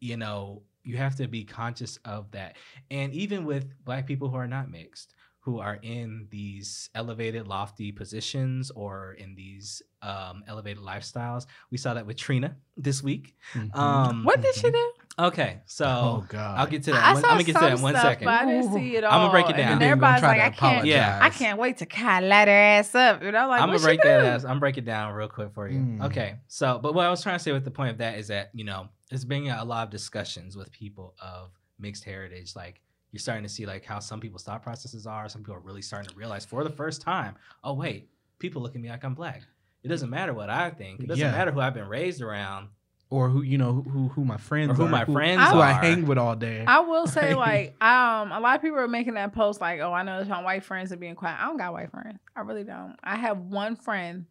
Speaker 1: you know, you have to be conscious of that. And even with black people who are not mixed, who are in these elevated, lofty positions or in these um, elevated lifestyles, we saw that with Trina this week.
Speaker 3: Mhm.
Speaker 1: Um,
Speaker 2: what did she do?
Speaker 1: Okay, so
Speaker 3: oh God.
Speaker 1: I'll get to that.
Speaker 2: I
Speaker 1: One,
Speaker 2: saw
Speaker 1: I'm gonna get to
Speaker 2: some
Speaker 1: that in one
Speaker 2: stuff,
Speaker 1: second.
Speaker 2: but I didn't see it all.
Speaker 1: I'ma break it down.
Speaker 2: then
Speaker 3: Then
Speaker 2: everybody's
Speaker 3: try
Speaker 2: like,
Speaker 3: to
Speaker 2: I can't.
Speaker 1: Yeah.
Speaker 2: I can't wait to kind of light her ass up. And I'm like,
Speaker 1: I'm gonna break that ass. I'm break it down real quick for you.
Speaker 3: Mm.
Speaker 1: Okay, so but what I was trying to say with the point of that is that you know it's bringing out a lot of discussions with people of mixed heritage. Like you're starting to see like how some people's thought processes are. Some people are really starting to realize for the first time, oh wait, people look at me like I'm black. It doesn't matter what I think. It doesn't
Speaker 3: Yeah.
Speaker 1: matter who I've been raised around.
Speaker 3: or who you know who who my friends
Speaker 1: Or who
Speaker 3: are,
Speaker 1: my friends
Speaker 3: who I
Speaker 1: are.
Speaker 3: hang with all day.
Speaker 2: I will say, like, um, a lot of people are making that post, like, "Oh, I know my white friends are being quiet." I don't got white friends. I really don't. I have one friend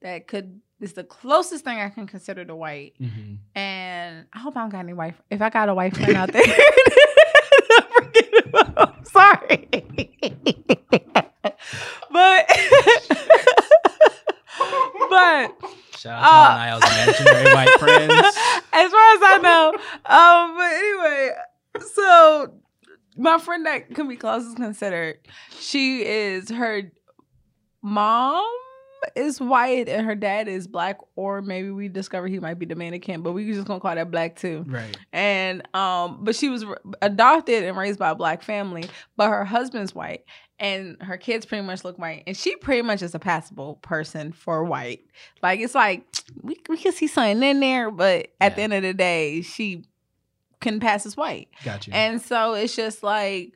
Speaker 2: that could is the closest thing I can consider to white,
Speaker 3: Mhm.
Speaker 2: and I hope I don't got any white. If I got a white friend out there, forget about- I'm sorry, but but
Speaker 1: Shout out to
Speaker 2: Uh,
Speaker 1: Nyla's imaginary white friends.
Speaker 2: as far as I know. Um, but anyway, so my friend that can be closest considered, she is her mom is white and her dad is black, or maybe we discover he might be Dominican, but we just gonna call that black too.
Speaker 3: Right.
Speaker 2: And um, but she was adopted and raised by a black family, but her husband's white, and her kids pretty much look white, and she pretty much is a passable person for white. Like it's like we we can see something in there, but at the end of the day, she can pass as white.
Speaker 3: Gotcha.
Speaker 2: And so it's just like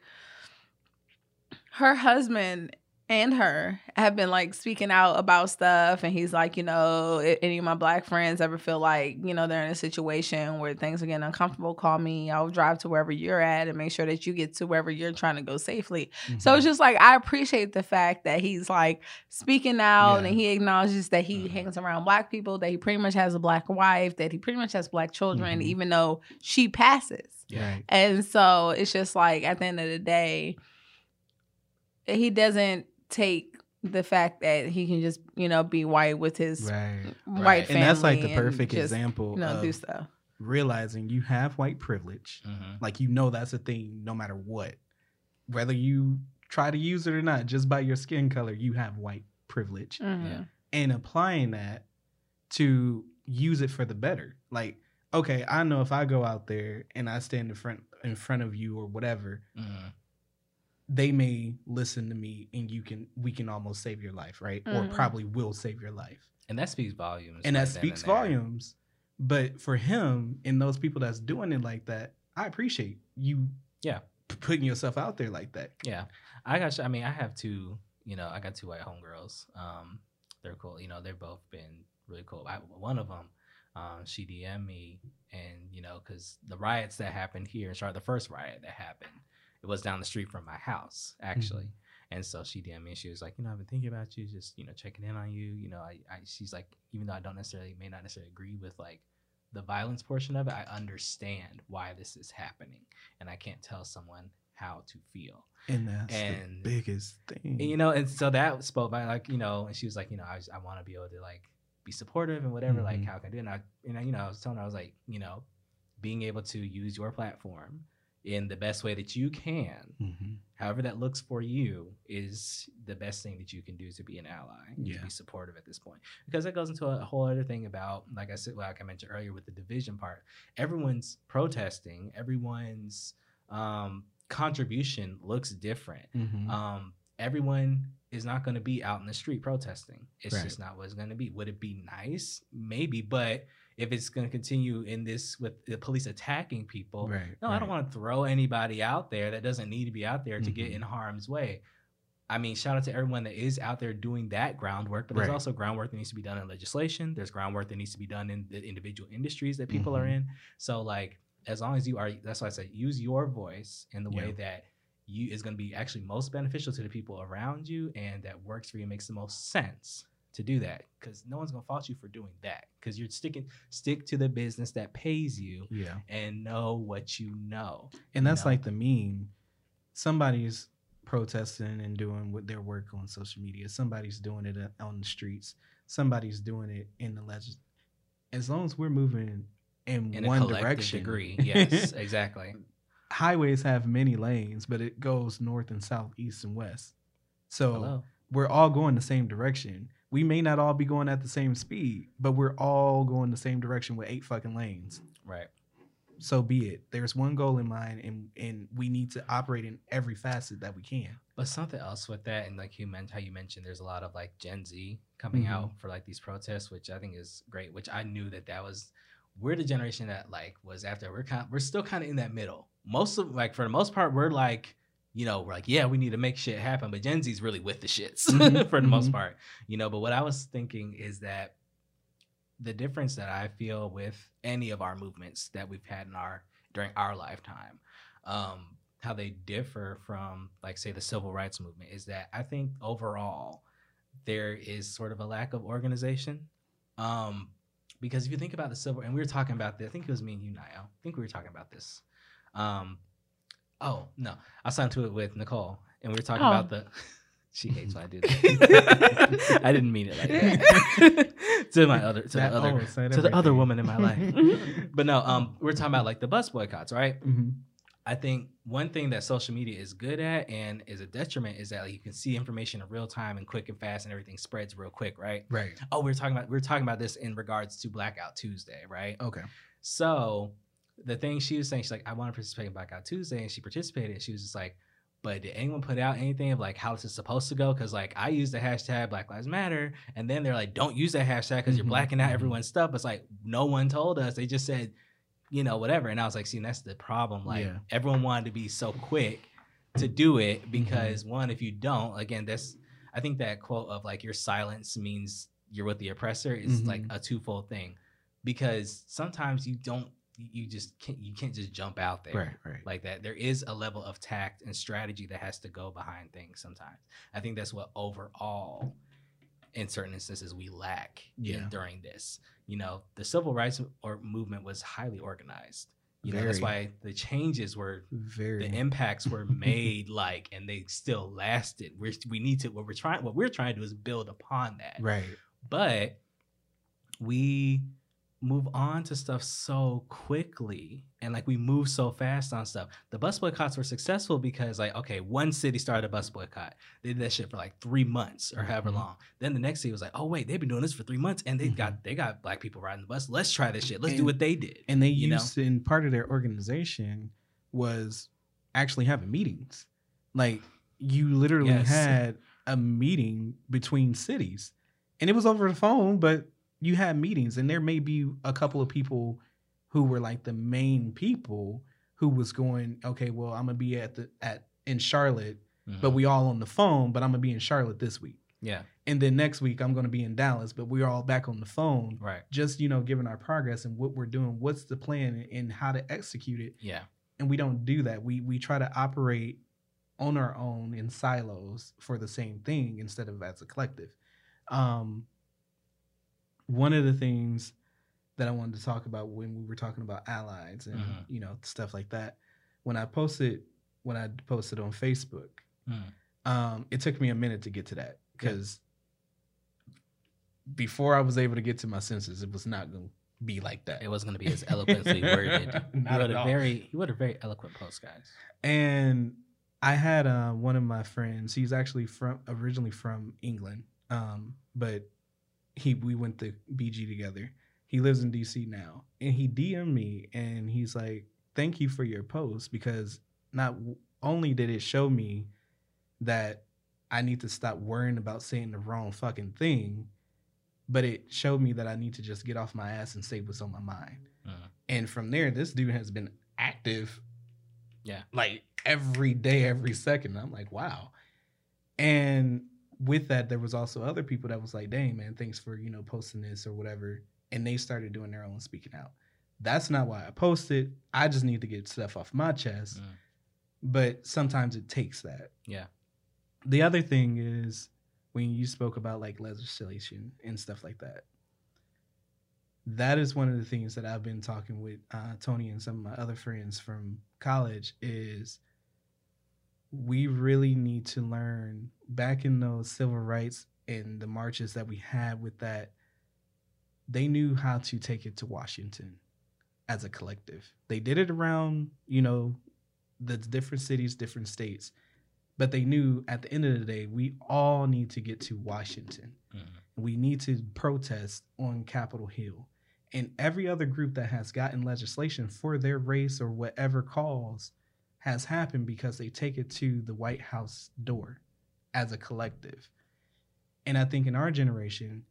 Speaker 2: her husband and her have been like speaking out about stuff and he's like you know if any of my black friends ever feel like you know they're in a situation where things are getting uncomfortable call me i'll drive to wherever you're at and make sure that you get to wherever you're trying to go safely so
Speaker 3: Mhm.
Speaker 2: it's just like I appreciate the fact that he's like speaking out
Speaker 3: Yeah.
Speaker 2: and he acknowledges that he
Speaker 1: Mhm.
Speaker 2: hangs around black people, that he pretty much has a black wife, that he pretty much has black children,
Speaker 3: Mhm.
Speaker 2: even though she passes.
Speaker 1: Yeah.
Speaker 2: And so it's just like at the end of the day, he doesn't take the fact that he can just, you know, be white with his
Speaker 3: Right.
Speaker 2: white
Speaker 1: Right.
Speaker 2: family.
Speaker 3: And that's like the perfect
Speaker 2: just,
Speaker 3: example
Speaker 2: You know,
Speaker 3: of
Speaker 2: do stuff.
Speaker 3: realizing you have white privilege.
Speaker 1: Mhm.
Speaker 3: Like you know that's a thing no matter what. Whether you try to use it or not, just by your skin color, you have white privilege.
Speaker 2: Mhm.
Speaker 3: And applying that to use it for the better. Like, okay, I know if I go out there and I stand in front in front of you or whatever,
Speaker 1: Mhm.
Speaker 3: They may listen to me and you can we can almost save your life, right? Or
Speaker 2: Mhm.
Speaker 3: probably will save your life.
Speaker 1: And that speaks volumes.
Speaker 3: and that speaks
Speaker 1: there.
Speaker 3: volumes. But for him and those people that's doing it like that, I appreciate you.
Speaker 1: Yeah.
Speaker 3: p- putting yourself out there like that.
Speaker 1: Yeah, I got. I mean, I have two. You know, I got two white homegirls. Um, they're cool. You know, they've both been really cool. I, one of them, um, she DM'd me, and you know, because the riots that happened here in Charlotte, the first riot that happened, it was down the street from my house actually. And so she DM'd me and she was like, you know, I've been thinking about you, just, you know, checking in on you. You know, I, I she's like, even though I don't necessarily may not necessarily agree with like the violence portion of it, I understand why this is happening. And I can't tell someone how to feel.
Speaker 3: And that's
Speaker 1: And-
Speaker 3: the biggest thing.
Speaker 1: And, you know, and so that spoke by like, you know, and she was like, you know, I, I want to be able to like be supportive and whatever, like
Speaker 3: Mhm.
Speaker 1: how can I do it? And I, and I, you know, I was telling her, I was like, you know, being able to use your platform in the best way that you can,
Speaker 3: Mhm.
Speaker 1: however that looks for you, is the best thing that you can do to be an ally and to be supportive at this point. Because that goes into a whole other thing about, like I said, like I mentioned earlier with the division part, everyone's protesting, everyone's um, contribution looks different
Speaker 3: Mhm.
Speaker 1: um, everyone is not going to be out in the street protesting. It's
Speaker 3: Right.
Speaker 1: just not what it's going to be. Would it be nice? Maybe, but if it's going to continue in this with the police attacking people,
Speaker 3: right.
Speaker 1: no, I don't want to throw anybody out there that doesn't need to be out there to get
Speaker 3: Mhm.
Speaker 1: in harm's way. I mean, shout out to everyone that is out there doing that groundwork, but there's
Speaker 3: Right.
Speaker 1: also groundwork that needs to be done in legislation. There's groundwork that needs to be done in the individual industries that people are
Speaker 3: Mhm.
Speaker 1: in. So, like, as long as you are, that's why I said use your voice in the way that you is going to be actually most beneficial to the people around you and that works for you, makes the most sense to do that because no one's going to fault you for doing that because you're sticking stick to the business that pays you
Speaker 3: Yeah.
Speaker 1: and know what you know.
Speaker 3: And that's
Speaker 1: know?
Speaker 3: like the meme. Somebody's protesting and doing what their work on social media. Somebody's doing it uh, on the streets. Somebody's doing it in the legis. As long as we're moving in,
Speaker 1: in
Speaker 3: one
Speaker 1: a
Speaker 3: direction,
Speaker 1: degree. Yes, exactly.
Speaker 3: highways have many lanes, but it goes north and south, east and west. So
Speaker 1: Hello.
Speaker 3: we're all going the same direction. We may not all be going at the same speed, but we're all going the same direction with eight fucking lanes.
Speaker 1: Right.
Speaker 3: So be it. There's one goal in mind, and and we need to operate in every facet that we can.
Speaker 1: But something else with that, and like you mentioned, how you mentioned, there's a lot of like Gen Z coming
Speaker 3: Mhm.
Speaker 1: out for like these protests, which I think is great. Which I knew that that was we're the generation that like was after we're kind we're still kind of in that middle. Most of like for the most part, we're like you know we're like yeah we need to make shit happen, but Gen Z's really with the shits
Speaker 3: Mhm,
Speaker 1: for the most
Speaker 3: mhm.
Speaker 1: part, you know. But what I was thinking is that the difference that I feel with any of our movements that we've had in our during our lifetime, um, how they differ from like say the civil rights movement is that I think overall there is sort of a lack of organization. Um, because if you think about the civil, and we were talking about this, I think it was me and you, Nyla. I think we were talking about this. Um, oh no, I signed to it with Nicole, and we were talking
Speaker 2: Oh.
Speaker 1: about the. She hates when I do that. I didn't mean it like that. to my other, to
Speaker 3: That
Speaker 1: the other,
Speaker 3: almost said
Speaker 1: to the other woman in my life. but no, um, we're talking about like the bus boycotts, right?
Speaker 3: Mhm.
Speaker 1: I think one thing that social media is good at and is a detriment is that like, you can see information in real time and quick and fast, and everything spreads real quick, right?
Speaker 3: Right.
Speaker 1: Oh, we're talking about we're talking about this in regards to Blackout Tuesday, right?
Speaker 3: Okay.
Speaker 1: So the thing she was saying, she's like, I want to participate in Blackout Tuesday, and she participated. And she was just like, but did anyone put out anything of like how this is supposed to go? Because like I use the hashtag Black Lives Matter, and then they're like, don't use that hashtag because you're
Speaker 3: Mhm,
Speaker 1: blacking out
Speaker 3: mhm.
Speaker 1: everyone's stuff. It's like no one told us. They just said, you know, whatever. And I was like, see, that's the problem. Like
Speaker 3: Yeah.
Speaker 1: everyone wanted to be so quick to do it because one, if you don't, again, that's I think that quote of like your silence means you're with the oppressor is like
Speaker 3: Mhm.
Speaker 1: a twofold thing because sometimes you don't you just can't you can't just jump out there
Speaker 3: Right. Right.
Speaker 1: like that there is a level of tact and strategy that has to go behind things sometimes i think that's what overall in certain instances we lack in- during this you know the civil rights or movement was highly organized you know that's why the changes were
Speaker 3: Very.
Speaker 1: the impacts were made like and they still lasted we're, we need to what we're trying what we're trying to do is build upon that
Speaker 3: right.
Speaker 1: but we move on to stuff so quickly and like we move so fast on stuff the bus boycotts were successful because like okay one city started a bus boycott they did that shit for like three months or however
Speaker 3: Mhm.
Speaker 1: long then the next city was like oh wait they've been doing this for three months and they got they got black people riding the bus let's try this shit let's do what they did
Speaker 3: And they
Speaker 1: you know?
Speaker 3: used in part of their organization was actually having meetings. Like you literally
Speaker 1: Yes.
Speaker 3: had a meeting between cities. And it was over the phone, but you had meetings and there may be a couple of people who were like the main people who was going, okay, well, I'm to be at the at in Charlotte, but
Speaker 1: Mhm.
Speaker 3: we all on the phone, but I'm to be in Charlotte this week.
Speaker 1: yeah.
Speaker 3: And then next week I'm to be in Dallas, but we're all back on the phone
Speaker 1: right.
Speaker 3: just you know given our progress and what we're doing what's the plan and how to execute it.
Speaker 1: Yeah.
Speaker 3: And we don't do that. We we try to operate on our own in silos for the same thing instead of as a collective. Um one of the things that i wanted to talk about when we were talking about allies and
Speaker 1: Mhm.
Speaker 3: you know stuff like that when i posted when i posted on facebook
Speaker 1: Mhm.
Speaker 3: um, it took me a minute to get to that because before I was able to get to my senses, it was not going to be like that.
Speaker 1: it wasn't going to be as eloquently worded you
Speaker 3: Not
Speaker 1: wrote
Speaker 3: at
Speaker 1: a
Speaker 3: all.
Speaker 1: very you wrote a very eloquent post guys
Speaker 3: And I had uh, one of my friends. He's actually from originally from England, um, but he we went to BG together. He lives in DC now, and he DM'd me and he's like, "Thank you for your post because not only did it show me that I need to stop worrying about saying the wrong fucking thing, but it showed me that I need to just get off my ass and say what's on my mind."
Speaker 1: Mhm.
Speaker 3: And from there, this dude has been active
Speaker 1: yeah
Speaker 3: like every day, every second. I'm like, wow. And with that, there was also other people that was like, dang, man, thanks for, you know, posting this or whatever. And they started doing their own speaking out. That's not why I posted. I just need to get stuff off my chest.
Speaker 1: Mm.
Speaker 3: But sometimes it takes that.
Speaker 1: yeah
Speaker 3: The other thing is when you spoke about like legislation and stuff like that. That is one of the things that I've been talking with uh, Tony and some of my other friends from college is we really need to learn back in those civil rights and the marches that we had with that they knew how to take it to Washington as a collective. They did it around, you know, the different cities, different states but they knew at the end of the day we all need to get to washington
Speaker 1: Mhm.
Speaker 3: we need to protest on capitol hill and every other group that has gotten legislation for their race or whatever cause has happened because they take it to the white house door as a collective and i think in our generation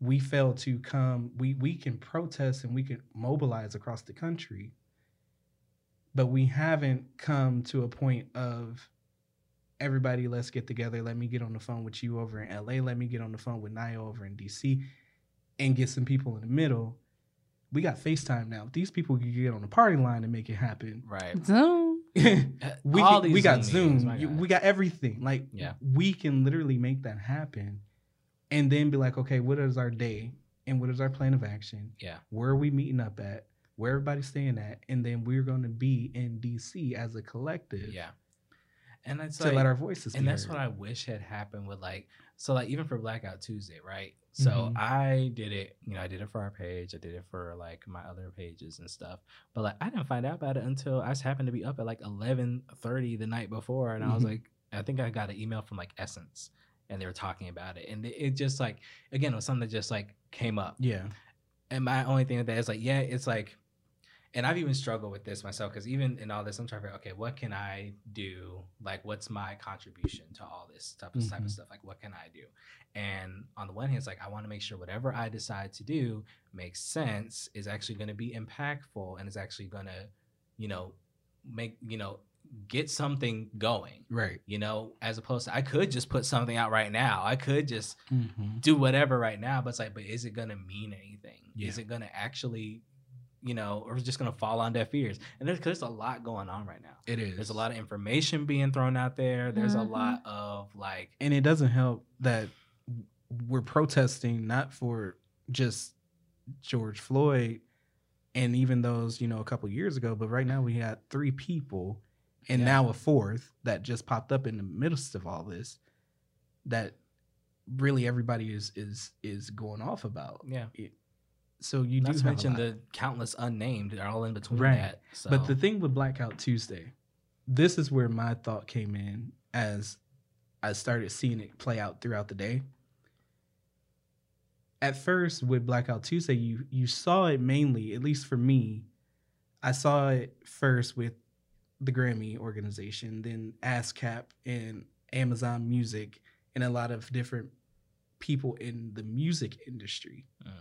Speaker 3: we fail to come we we can protest and we can mobilize across the country but we haven't come to a point of everybody let's get together let me get on the phone with you over in la let me get on the phone with Nia over in dc and get some people in the middle. We got FaceTime now. These people can get on the party line and make it happen.
Speaker 1: Right.
Speaker 2: Zoom.
Speaker 3: we
Speaker 1: All
Speaker 3: can- we got
Speaker 1: Zoom meetings,
Speaker 3: You- we got everything. Like
Speaker 1: Yeah.
Speaker 3: we can literally make that happen, and then be like, okay, what is our day and what is our plan of action?
Speaker 1: Yeah.
Speaker 3: Where are we meeting up at? Where everybody's staying at, and then we're going to be in DC as a collective.
Speaker 1: Yeah. And it's
Speaker 3: to
Speaker 1: like,
Speaker 3: let our voices.
Speaker 1: and that's
Speaker 3: heard.
Speaker 1: what I wish had happened with like so like even for Blackout Tuesday, right? So
Speaker 3: Mhm.
Speaker 1: I did it, you know, I did it for our page, I did it for like my other pages and stuff. But like I didn't find out about it until I just happened to be up at like eleven thirty the night before, and I was
Speaker 3: Mhm.
Speaker 1: like, I think I got an email from like Essence, and they were talking about it, and it, it just like again it was something that just like came up,
Speaker 3: Yeah.
Speaker 1: and my only thing with that is like, yeah, it's like, and I've even struggled with this myself because even in all this, I'm trying to figure, okay, what can I do? Like, what's my contribution to all this type of type
Speaker 3: Mhm.
Speaker 1: of stuff? Like, what can I do? And on the one hand, it's like I want to make sure whatever I decide to do makes sense, is actually going to be impactful, and is actually going to, you know, make you know get something going.
Speaker 3: Right.
Speaker 1: You know, as opposed to I could just put something out right now. I could just
Speaker 3: Mm-hmm.
Speaker 1: do whatever right now, but it's like, but is it gonna mean anything?
Speaker 3: Yeah.
Speaker 1: Is it gonna actually, you know, or is it just gonna fall on deaf ears? And there's, 'cause there's a lot going on right now.
Speaker 3: It is.
Speaker 1: There's a lot of information being thrown out there. There's
Speaker 2: Mhm.
Speaker 1: a lot of like,
Speaker 3: and it doesn't help that we're protesting not for just George Floyd and even those you know a couple years ago, but right now we had three people and
Speaker 1: Yeah.
Speaker 3: now a fourth that just popped up in the midst of all this that really everybody is is is going off about.
Speaker 1: yeah.
Speaker 3: So you
Speaker 1: Not
Speaker 3: do
Speaker 1: to
Speaker 3: have a
Speaker 1: mention the countless unnamed are all in between
Speaker 3: Right.
Speaker 1: that. So,
Speaker 3: But the thing with Blackout Tuesday, this is where my thought came in as I started seeing it play out throughout the day. At first, with Blackout Tuesday, you you saw it mainly, at least for me, I saw it first with the Grammy organization, then ASCAP and Amazon Music, and a lot of different people in the music industry.
Speaker 1: Mm.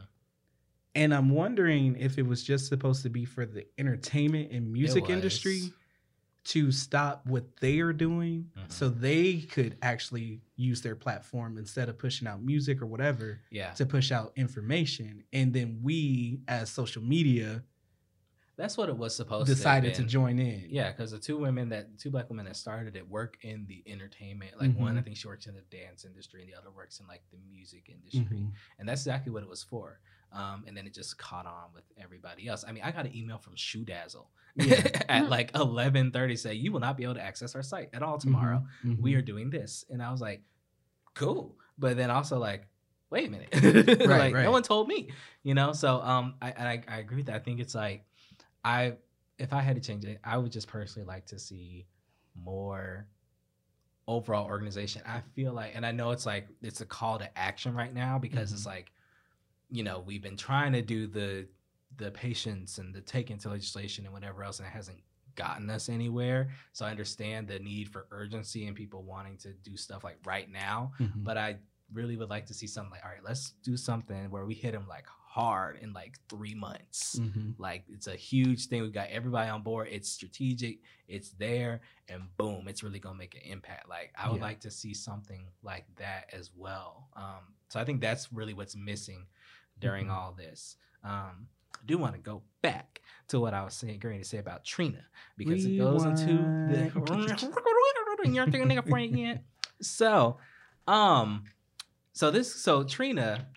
Speaker 3: And I'm wondering if it was just supposed to be for the entertainment and music industry to stop what they are doing
Speaker 1: Mhm.
Speaker 3: so they could actually use their platform instead of pushing out music or whatever
Speaker 1: yeah,
Speaker 3: to push out information. And then we, as social media,
Speaker 1: that's what it was supposed
Speaker 3: decided
Speaker 1: to
Speaker 3: to join in.
Speaker 1: Yeah, because the two women that two black women that started it work in the entertainment. Like one, I think she works in the dance industry, and the other works in like the music industry.
Speaker 3: Mhm.
Speaker 1: and that's exactly what it was for. Um, and then it just caught on with everybody else. I mean, I got an email from Shoe Dazzle
Speaker 3: Yeah.
Speaker 1: at like eleven thirty, say you will not be able to access our site at all tomorrow.
Speaker 3: Mhm.
Speaker 1: We are doing this, and I was like, cool. But then also like, wait a minute,
Speaker 3: Right,
Speaker 1: like
Speaker 3: right.
Speaker 1: no one told me, you know. So um, I, and I I agree with that. I think it's like, I if I had to change it, I would just personally like to see more overall organization. I feel like, and I know it's like it's a call to action right now because it's like, you know, we've been trying to do the the patience and the take into legislation and whatever else, and it hasn't gotten us anywhere. So I understand the need for urgency and people wanting to do stuff like right now.
Speaker 3: Mhm.
Speaker 1: But I really would like to see something like, all right, let's do something where we hit them like hard in like three months.
Speaker 3: Mhm.
Speaker 1: Like it's a huge thing. We got everybody on board. It's strategic. It's there, and boom, it's really gonna make an impact. Like I would
Speaker 3: Yeah.
Speaker 1: like to see something like that as well. Um, so I think that's really what's missing during
Speaker 3: Mhm.
Speaker 1: all this. Um, I do want to go back to what I was saying, going to say about Trina because it goes into the you're thinking nigga friend yet. So, um, so this so Trina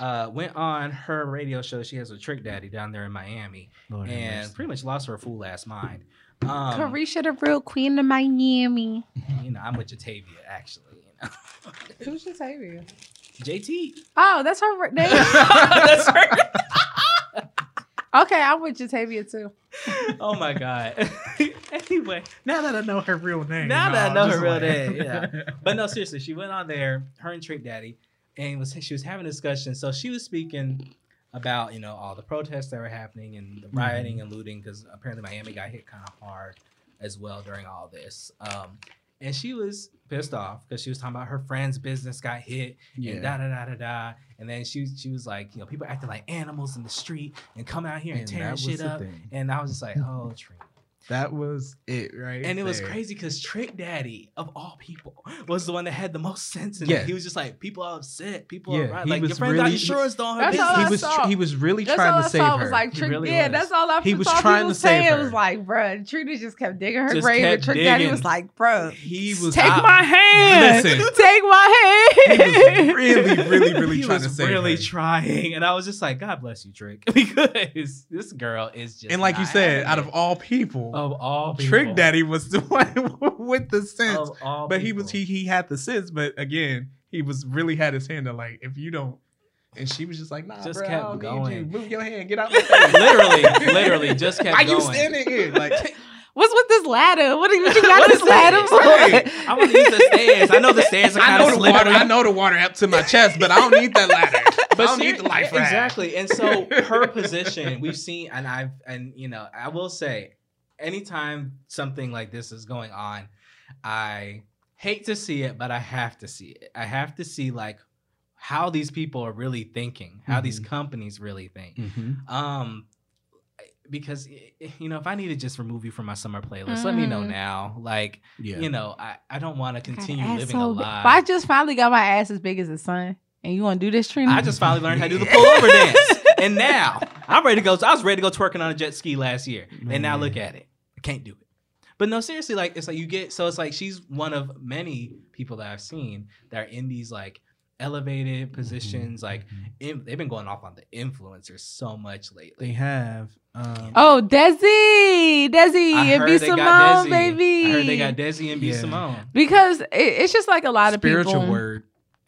Speaker 1: uh went on her radio show she has a Trick Daddy down there in Miami
Speaker 3: Lord
Speaker 1: and
Speaker 3: mercy.
Speaker 1: pretty much lost her fool ass mind. Um,
Speaker 2: Caresha, the real queen of Miami.
Speaker 1: you know, I'm with Jatavia actually. You know,
Speaker 2: Who's Shatavia?
Speaker 1: JT.
Speaker 2: Oh, that's her name.
Speaker 1: That's her.
Speaker 2: okay, I'm with Jatavia too.
Speaker 1: Oh my god. anyway,
Speaker 3: now that I know her real name,
Speaker 1: Now
Speaker 3: no,
Speaker 1: that I
Speaker 3: I'm
Speaker 1: know her real
Speaker 3: like-
Speaker 1: name, yeah. but no, seriously, she went on there, her and Trick Daddy, and was she was having a discussion. So she was speaking about you know all the protests that were happening and the rioting and looting because apparently Miami got hit kind of hard as well during all this. Um, and she was pissed off because she was talking about her friend's business got hit
Speaker 3: yeah.
Speaker 1: and da da da da da. And then she she was like, you know, people acting like animals in the street and coming out here and,
Speaker 3: And
Speaker 1: tearing shit up.
Speaker 3: thing.
Speaker 1: And I was just like, oh, Trina.
Speaker 3: That was it, right?
Speaker 1: And it was crazy because Trick Daddy, of all people, was the one that had the most sense in
Speaker 3: Yeah.
Speaker 1: it. He was just like, people are upset. People
Speaker 3: Yeah,
Speaker 1: are right.
Speaker 3: he
Speaker 1: Like, your
Speaker 3: was
Speaker 1: friend got
Speaker 3: really-
Speaker 1: insurance on her
Speaker 2: That's all
Speaker 1: business.
Speaker 2: I
Speaker 3: He was
Speaker 2: saw.
Speaker 3: he was really
Speaker 2: That's
Speaker 3: trying
Speaker 2: all
Speaker 3: to
Speaker 2: I
Speaker 3: save
Speaker 2: saw
Speaker 3: her.
Speaker 2: was like Trick.
Speaker 1: really
Speaker 2: yeah,
Speaker 1: was.
Speaker 2: that's all I
Speaker 3: He was
Speaker 2: saw
Speaker 3: trying
Speaker 2: people
Speaker 3: to save
Speaker 2: saying.
Speaker 3: her.
Speaker 2: It was like, bruh, Trina just kept digging her
Speaker 1: Just
Speaker 2: grave, and
Speaker 1: kept
Speaker 2: Trick Daddy was like, bruh,
Speaker 3: he was
Speaker 2: take
Speaker 1: I-
Speaker 2: my hand,
Speaker 3: Listen.
Speaker 2: take my hand.
Speaker 3: he was really, really, really
Speaker 1: he
Speaker 3: trying
Speaker 1: was
Speaker 3: to save
Speaker 1: really
Speaker 3: her.
Speaker 1: trying, and I was just like, God bless you, Trick, because this girl is just.
Speaker 3: and like you said, out of all people,
Speaker 1: of all
Speaker 3: Trick. Daddy was the one with the sense.
Speaker 1: of all
Speaker 3: but he was he he had the sense, but again, he was really had his hand on like if you don't. And she was just like, "Nah,
Speaker 1: Just
Speaker 3: bro,
Speaker 1: kept
Speaker 3: I don't
Speaker 1: going.
Speaker 3: need you. Move your hand, get out my face."
Speaker 1: literally, literally, just kept
Speaker 3: Why
Speaker 1: going.
Speaker 3: you standing here? Like,
Speaker 2: What's with this ladder? What, do you- what you got
Speaker 1: What
Speaker 2: this ladder for?
Speaker 3: Right.
Speaker 1: I want to use the stairs. I know the stairs are kind of slippery.
Speaker 3: water. I know the water up to my chest, but I don't need that ladder. I don't need the life raft.
Speaker 1: exactly. And so her position, we've seen, and I've, and you know, I will say, anytime something like this is going on, I hate to see it, but I have to see it. I have to see like how these people are really thinking, how these
Speaker 3: Mhm.
Speaker 1: companies really think.
Speaker 3: Mhm.
Speaker 1: Um, because you know, if I need to just remove you from my summer playlist, let me know
Speaker 2: Mhm.
Speaker 1: now. Like,
Speaker 3: Yeah.
Speaker 1: you know, I, I don't want to continue living
Speaker 2: so
Speaker 1: a
Speaker 2: big.
Speaker 1: lie.
Speaker 2: But I just finally got my ass as big as the sun, and you want to do this, Trina?
Speaker 1: I just finally learned how to do the pullover dance, and now I'm ready to go. I was ready to go twerking on a jet ski last year, and now look at it. I can't do it. But no, seriously, like it's like you get. So it's like she's one of many people that I've seen that are in these like elevated positions. Like
Speaker 3: Mhm.
Speaker 1: in, they've been going off on the influencers so much lately.
Speaker 3: they have. Um,
Speaker 2: Oh, Desi, Desi,
Speaker 1: I
Speaker 2: and
Speaker 1: heard
Speaker 2: B
Speaker 1: they
Speaker 2: Simone,
Speaker 1: Desi.
Speaker 2: baby.
Speaker 1: I heard they got Desi and B
Speaker 3: Yeah.
Speaker 1: Simone.
Speaker 2: because it, it's just like a lot of
Speaker 3: spiritual word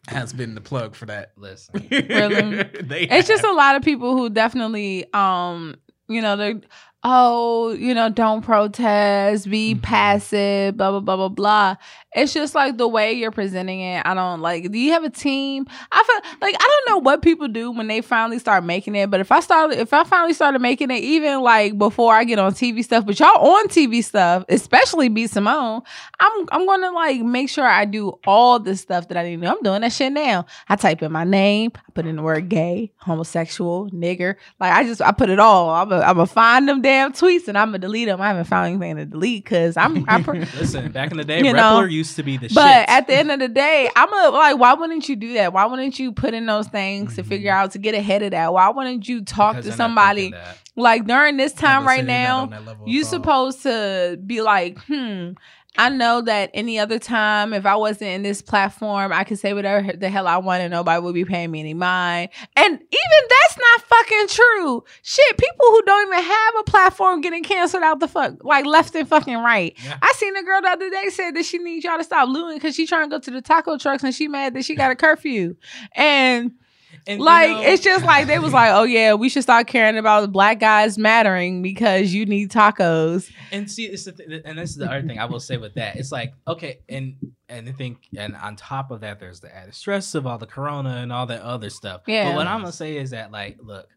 Speaker 3: has been the plug for that.
Speaker 1: Listen,
Speaker 2: Really?
Speaker 3: they
Speaker 2: It's just a lot of people who definitely, um, you know, they're oh, you know, don't protest, be
Speaker 3: Mhm.
Speaker 2: passive, blah blah blah blah blah. It's just like the way you're presenting it. I don't like. Do you have a team? I feel like I don't know what people do when they finally start making it. But if I started, if I finally started making it, even like before I get on TV stuff, but y'all on TV stuff, especially B Simone, I'm I'm gonna like make sure I do all the stuff that I need to do. I'm doing that shit now. I type in my name, I put in the word gay, homosexual, nigger. Like I just I put it all. I'm gonna find them damn tweets and I'm gonna delete them. I haven't found anything to delete because I'm I pre-
Speaker 1: listen. Back in the day,
Speaker 2: You know,
Speaker 1: used to be the shit.
Speaker 2: but
Speaker 1: shit.
Speaker 2: at the end of the day, I'm a like, why wouldn't you do that? Why wouldn't you put in those things to
Speaker 3: Mhm.
Speaker 2: figure out to get ahead of that? Why wouldn't you talk
Speaker 1: Because
Speaker 2: to somebody like during this time right now? You supposed to be like, hmm. I know that any other time, if I wasn't in this platform, I could say whatever the hell I want and nobody would be paying me any mind. And even that's not fucking true. Shit, people who don't even have a platform getting canceled out the fuck, like left and fucking right.
Speaker 1: Yeah.
Speaker 2: I seen a girl the other day said that she needs y'all to stop looting because she trying to go to the taco trucks and she mad that she got a curfew. And
Speaker 1: And, you
Speaker 2: like
Speaker 1: know-
Speaker 2: it's just like they was like, oh yeah, we should start caring about black guys mattering because you need tacos.
Speaker 1: And see, it's the th- and this is the other thing I will say with that. It's like okay, and and I think, and on top of that, there's the added stress of all the corona and all that other stuff.
Speaker 2: Yeah.
Speaker 1: But what I'm gonna say is that, like, look,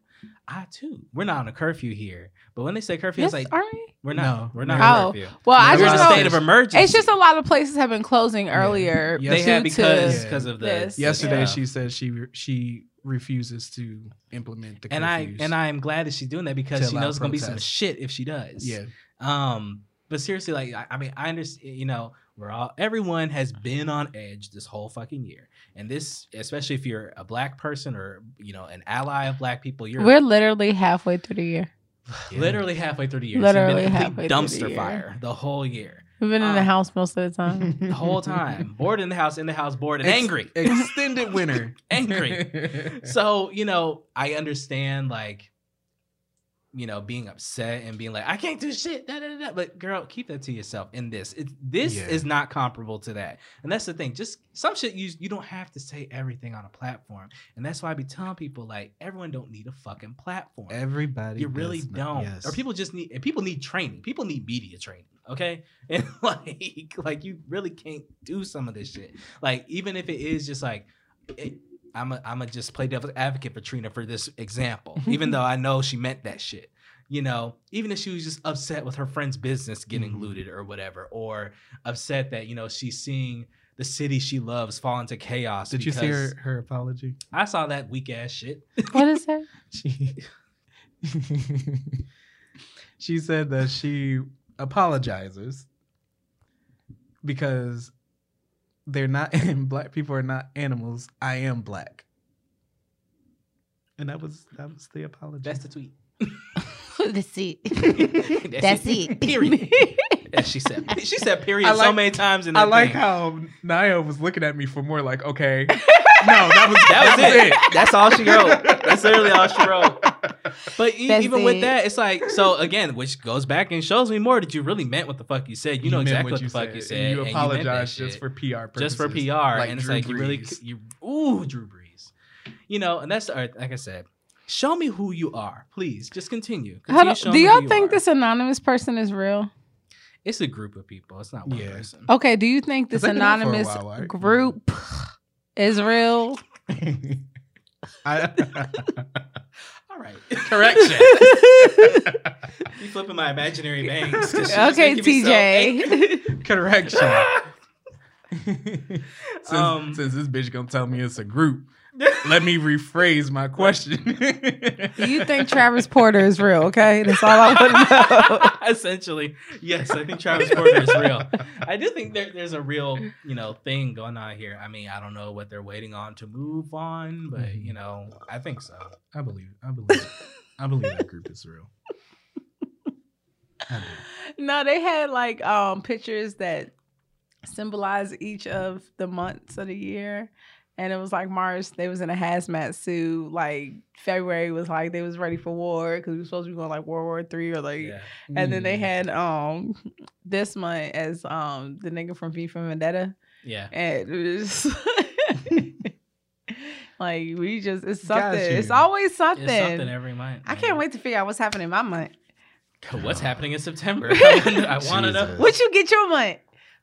Speaker 1: I too, we're not on a curfew here. But when they say curfew,
Speaker 2: Yes,
Speaker 1: it's like
Speaker 2: are we?
Speaker 1: we're not.
Speaker 3: No,
Speaker 1: we're not
Speaker 3: no.
Speaker 2: Oh,
Speaker 1: curfew.
Speaker 2: Well, I
Speaker 1: we're
Speaker 2: just
Speaker 1: in a
Speaker 2: know
Speaker 1: state of emergency.
Speaker 2: it's just a lot of places have been closing earlier.
Speaker 3: Yeah.
Speaker 1: They have
Speaker 2: due
Speaker 1: because
Speaker 2: to,
Speaker 1: because of
Speaker 2: this.
Speaker 3: Yesterday,
Speaker 1: yeah.
Speaker 3: she said she she refuses to implement the
Speaker 1: and I and I am glad that she's doing that because she knows it's gonna be some shit if she does.
Speaker 3: yeah,
Speaker 1: Um, but seriously, like I, I mean, I understand. You know, we're all everyone has been on edge this whole fucking year, and this, especially if you're a black person or you know an ally of black people, you're
Speaker 2: We're literally halfway through the year.
Speaker 1: literally halfway through the year.
Speaker 2: Literally
Speaker 1: it's been a
Speaker 2: halfway
Speaker 1: complete
Speaker 2: through the
Speaker 1: dumpster
Speaker 2: year.
Speaker 1: fire the whole year,
Speaker 2: We've been in the
Speaker 1: Um,
Speaker 2: house most of the time.
Speaker 1: the whole time, bored in the house, in the house, bored and
Speaker 3: Ex-
Speaker 1: angry.
Speaker 3: extended winter,
Speaker 1: Angry. So you know, I understand like. You know, being upset and being like, I can't do shit. Da, da, da, da. But girl, keep that to yourself. In this, it, this
Speaker 3: Yeah.
Speaker 1: is not comparable to that, and that's the thing. Just some shit you you don't have to say everything on a platform, and that's why I be telling people like everyone don't need a fucking platform.
Speaker 3: Everybody,
Speaker 1: you really don't.
Speaker 3: yes.
Speaker 1: Or people just need people need training. People need media training. Okay, and like like you really can't do some of this shit. Like even if it is just like. It, I'm a, I'm a just play devil's advocate for Trina for this example, even though I know she meant that shit. You know, even if she was just upset with her friend's business getting
Speaker 3: Mhm.
Speaker 1: looted or whatever, or upset that you know she's seeing the city she loves fall into chaos.
Speaker 3: Did you see her her apology?
Speaker 1: I saw that weak ass shit.
Speaker 2: what is that?
Speaker 3: She she said that she apologizes because they're not black people are not animals. I am black. And that was that was the apology.
Speaker 1: That's the tweet.
Speaker 2: That's it. That's it.
Speaker 1: Period. As she said. She said period
Speaker 3: like-
Speaker 1: so many times in
Speaker 3: I like
Speaker 1: thing.
Speaker 3: how Nyla was looking at me for more like, okay. No, that was
Speaker 1: that was it. That's all she wrote. That's literally all she wrote. But e-
Speaker 2: That's
Speaker 1: even with that, it's like so again, which goes back and shows me more that you really meant what the fuck you said. You know exactly what, the fuck you said.
Speaker 3: And you
Speaker 1: and meant
Speaker 3: apologize just
Speaker 1: shit.
Speaker 3: for PR purposes.
Speaker 1: just for PR,
Speaker 3: like
Speaker 1: and it's
Speaker 3: Drew
Speaker 1: like you really you ooh Drew Brees, you know, and that's uh, like I said. Show me who you are, please. Just continue.
Speaker 2: How
Speaker 1: continue
Speaker 2: do, do y'all
Speaker 1: you
Speaker 2: think
Speaker 1: are.
Speaker 2: this anonymous person is real?
Speaker 1: It's a group of people. It's not one
Speaker 3: Yeah.
Speaker 1: person.
Speaker 2: Okay, do you think this
Speaker 3: They've been out for a
Speaker 2: anonymous
Speaker 3: while, right?
Speaker 2: group is real?
Speaker 3: I,
Speaker 1: All right.
Speaker 3: correction.
Speaker 1: you flipping my imaginary bangs. 'cause she was
Speaker 2: okay,
Speaker 1: making me so.
Speaker 2: TJ.
Speaker 3: correction. since,
Speaker 1: Um,
Speaker 3: since this bitch gonna tell me it's a group, let me rephrase my question.
Speaker 2: do you think Travis Porter is real? Okay, that's all I want to know.
Speaker 1: Essentially, yes, I think Travis Porter is real. I do think there, there's a real, you know, thing going on here. I mean, I don't know what they're waiting on to move on, but
Speaker 3: Mhm.
Speaker 1: you know, I think so.
Speaker 3: I believe. I believe. I believe that group is real. I.
Speaker 2: No, they had like um pictures that symbolize each of the months of the year. And it was like March, they was in a hazmat suit. Like February was like they was ready for war because we were supposed to be going like World War Three or like.
Speaker 1: Yeah.
Speaker 2: And then they
Speaker 3: Mm.
Speaker 2: had um this month as um the nigga from V from Vendetta,
Speaker 1: Yeah.
Speaker 2: and it was like we just it's something. It's always something.
Speaker 1: It's something every month.
Speaker 2: I can't wait to figure out what's happening in my month.
Speaker 1: What's happening in September? I want to know.
Speaker 3: Jesus.
Speaker 2: What you get your month?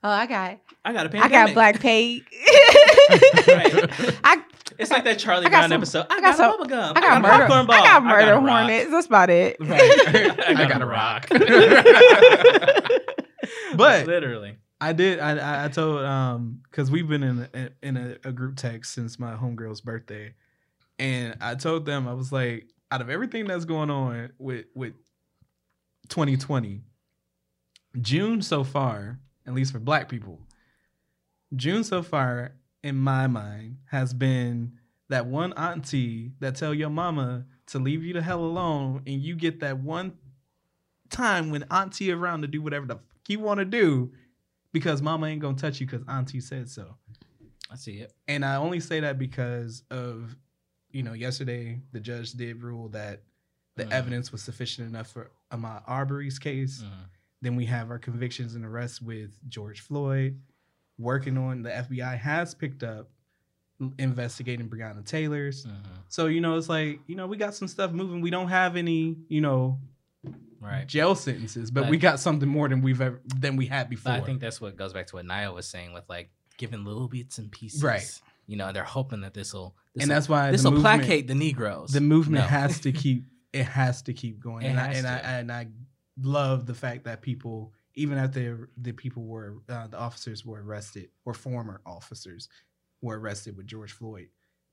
Speaker 2: Oh, I got
Speaker 1: I got a pandemic.
Speaker 2: I got Black Plague.
Speaker 1: Right.
Speaker 2: I
Speaker 1: It's like that Charlie Brown
Speaker 2: some-
Speaker 1: episode. I,
Speaker 2: I
Speaker 1: got,
Speaker 2: got some-
Speaker 1: bubble gum.
Speaker 2: I got
Speaker 1: a
Speaker 2: murder.
Speaker 1: popcorn ball.
Speaker 2: I got murder
Speaker 1: a rock.
Speaker 2: hornets. That's about it.
Speaker 3: Right.
Speaker 1: I got,
Speaker 3: got
Speaker 1: a
Speaker 3: a
Speaker 1: rock.
Speaker 3: But-
Speaker 1: literally,
Speaker 3: I did. I I, I told um because we've been in a, in a, a group text since my homegirl's birthday, and I told them I was like, out of everything that's going on with with 2020, June so far, at least for Black people, June so far in my mind has been that one auntie that tell your mama to leave you the hell alone, and you get that one time when auntie around to do whatever the fuck you want to do because mama ain't gonna touch you because auntie said so.
Speaker 1: I see it.
Speaker 3: And I only say that because of, you know, yesterday the judge did rule that the
Speaker 1: Mhm.
Speaker 3: evidence was sufficient enough for Ahmaud Arbery's case.
Speaker 1: Mhm.
Speaker 3: Then we have our convictions and arrests with George Floyd. Working on the FBI has picked up investigating Breonna Taylor's.
Speaker 1: Mhm.
Speaker 3: So you know, it's like you know we got some stuff moving. We don't have any, you know,
Speaker 1: Right.
Speaker 3: jail sentences, but
Speaker 1: But-
Speaker 3: we got something more than we've ever than we had before.
Speaker 1: I think that's what goes back to what Nyla was saying with like giving little bits and pieces.
Speaker 3: Right.
Speaker 1: You know, they're hoping that this will
Speaker 3: and that's why
Speaker 1: this will placate the Negroes.
Speaker 3: the movement
Speaker 1: No.
Speaker 3: has to keep it has to keep going. And I, and I and I love the fact that people, even after the people were uh, the officers were arrested or former officers were arrested with George Floyd,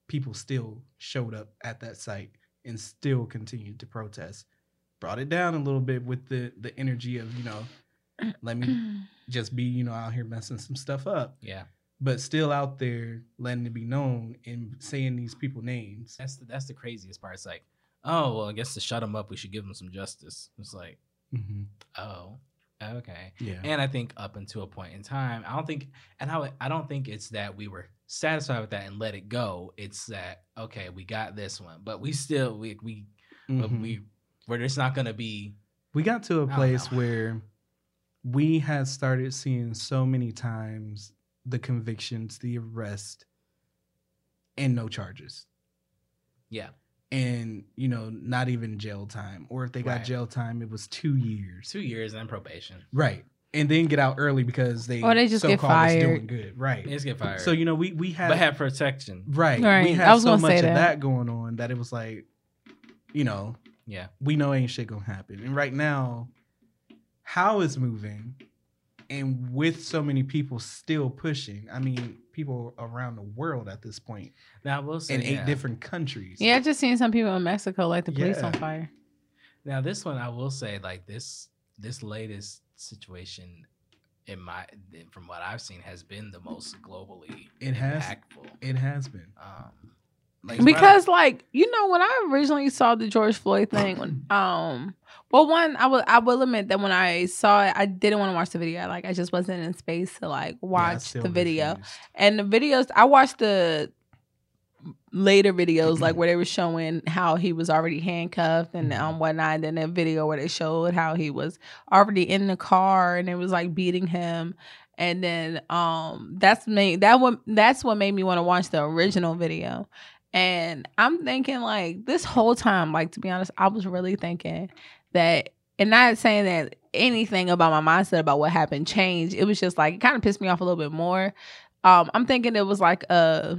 Speaker 3: people still showed up at that site and still continued to protest. Brought it down a little bit with the the energy of you know, let me just be you know out here messing some stuff up,
Speaker 1: Yeah.
Speaker 3: but still out there letting it be known and saying these people names.
Speaker 1: That's the that's the craziest part. It's like, oh well, I guess to shut them up, we should give them some justice. It's like,
Speaker 3: Mm-hmm.
Speaker 1: oh, okay.
Speaker 3: Yeah.
Speaker 1: And I think up until a point in time, I don't think, and I, I don't think it's that we were satisfied with that and let it go. It's that okay, we got this one, but we still we we but
Speaker 3: Mhm.
Speaker 1: we we're just not gonna be
Speaker 3: we got to a place where we had started seeing so many times the convictions, the arrest, and no charges.
Speaker 1: yeah
Speaker 3: And, you know, not even jail time. Or if they got
Speaker 1: Right.
Speaker 3: jail time, it was two years.
Speaker 1: two years and probation.
Speaker 3: Right. And then get out early because they
Speaker 2: Or they just get
Speaker 3: so-called was
Speaker 2: fired.
Speaker 3: doing good. Right.
Speaker 1: Just get fired.
Speaker 3: So, you know, we, we had
Speaker 1: but have protection.
Speaker 3: right. We
Speaker 2: Right.
Speaker 3: had
Speaker 2: I was
Speaker 3: so
Speaker 2: gonna
Speaker 3: much
Speaker 2: say
Speaker 3: of
Speaker 2: that.
Speaker 3: that going on that it was like, you know,
Speaker 1: Yeah.
Speaker 3: we know ain't shit gonna happen. And right now, how is moving, and with so many people still pushing, I mean, people around the world at this point
Speaker 1: Now I will say
Speaker 3: in eight
Speaker 1: yeah.
Speaker 3: different countries.
Speaker 2: Yeah, I just seen some people in Mexico light the police
Speaker 3: Yeah.
Speaker 2: on fire.
Speaker 1: Now this one I will say like this this latest situation in my from what I've seen has been the most globally
Speaker 3: It has.
Speaker 1: impactful.
Speaker 3: It has been.
Speaker 1: Um, like,
Speaker 2: because like you know when I originally saw the George Floyd thing, when, um, well, one I will I will admit that when I saw it, I didn't want to watch the video. Like I just wasn't in space to like watch
Speaker 3: still
Speaker 2: the video. And the videos I watched the later videos like where they were showing how he was already handcuffed and um whatnot. And then a video where they showed how he was already in the car and it was like beating him. And then um that's made that what that's what made me want to watch the original video. And I'm thinking like this whole time, like to be honest, I was really thinking that and not saying that anything about my mindset about what happened changed. It was just like it kind of pissed me off a little bit more. Um, I'm thinking it was like uh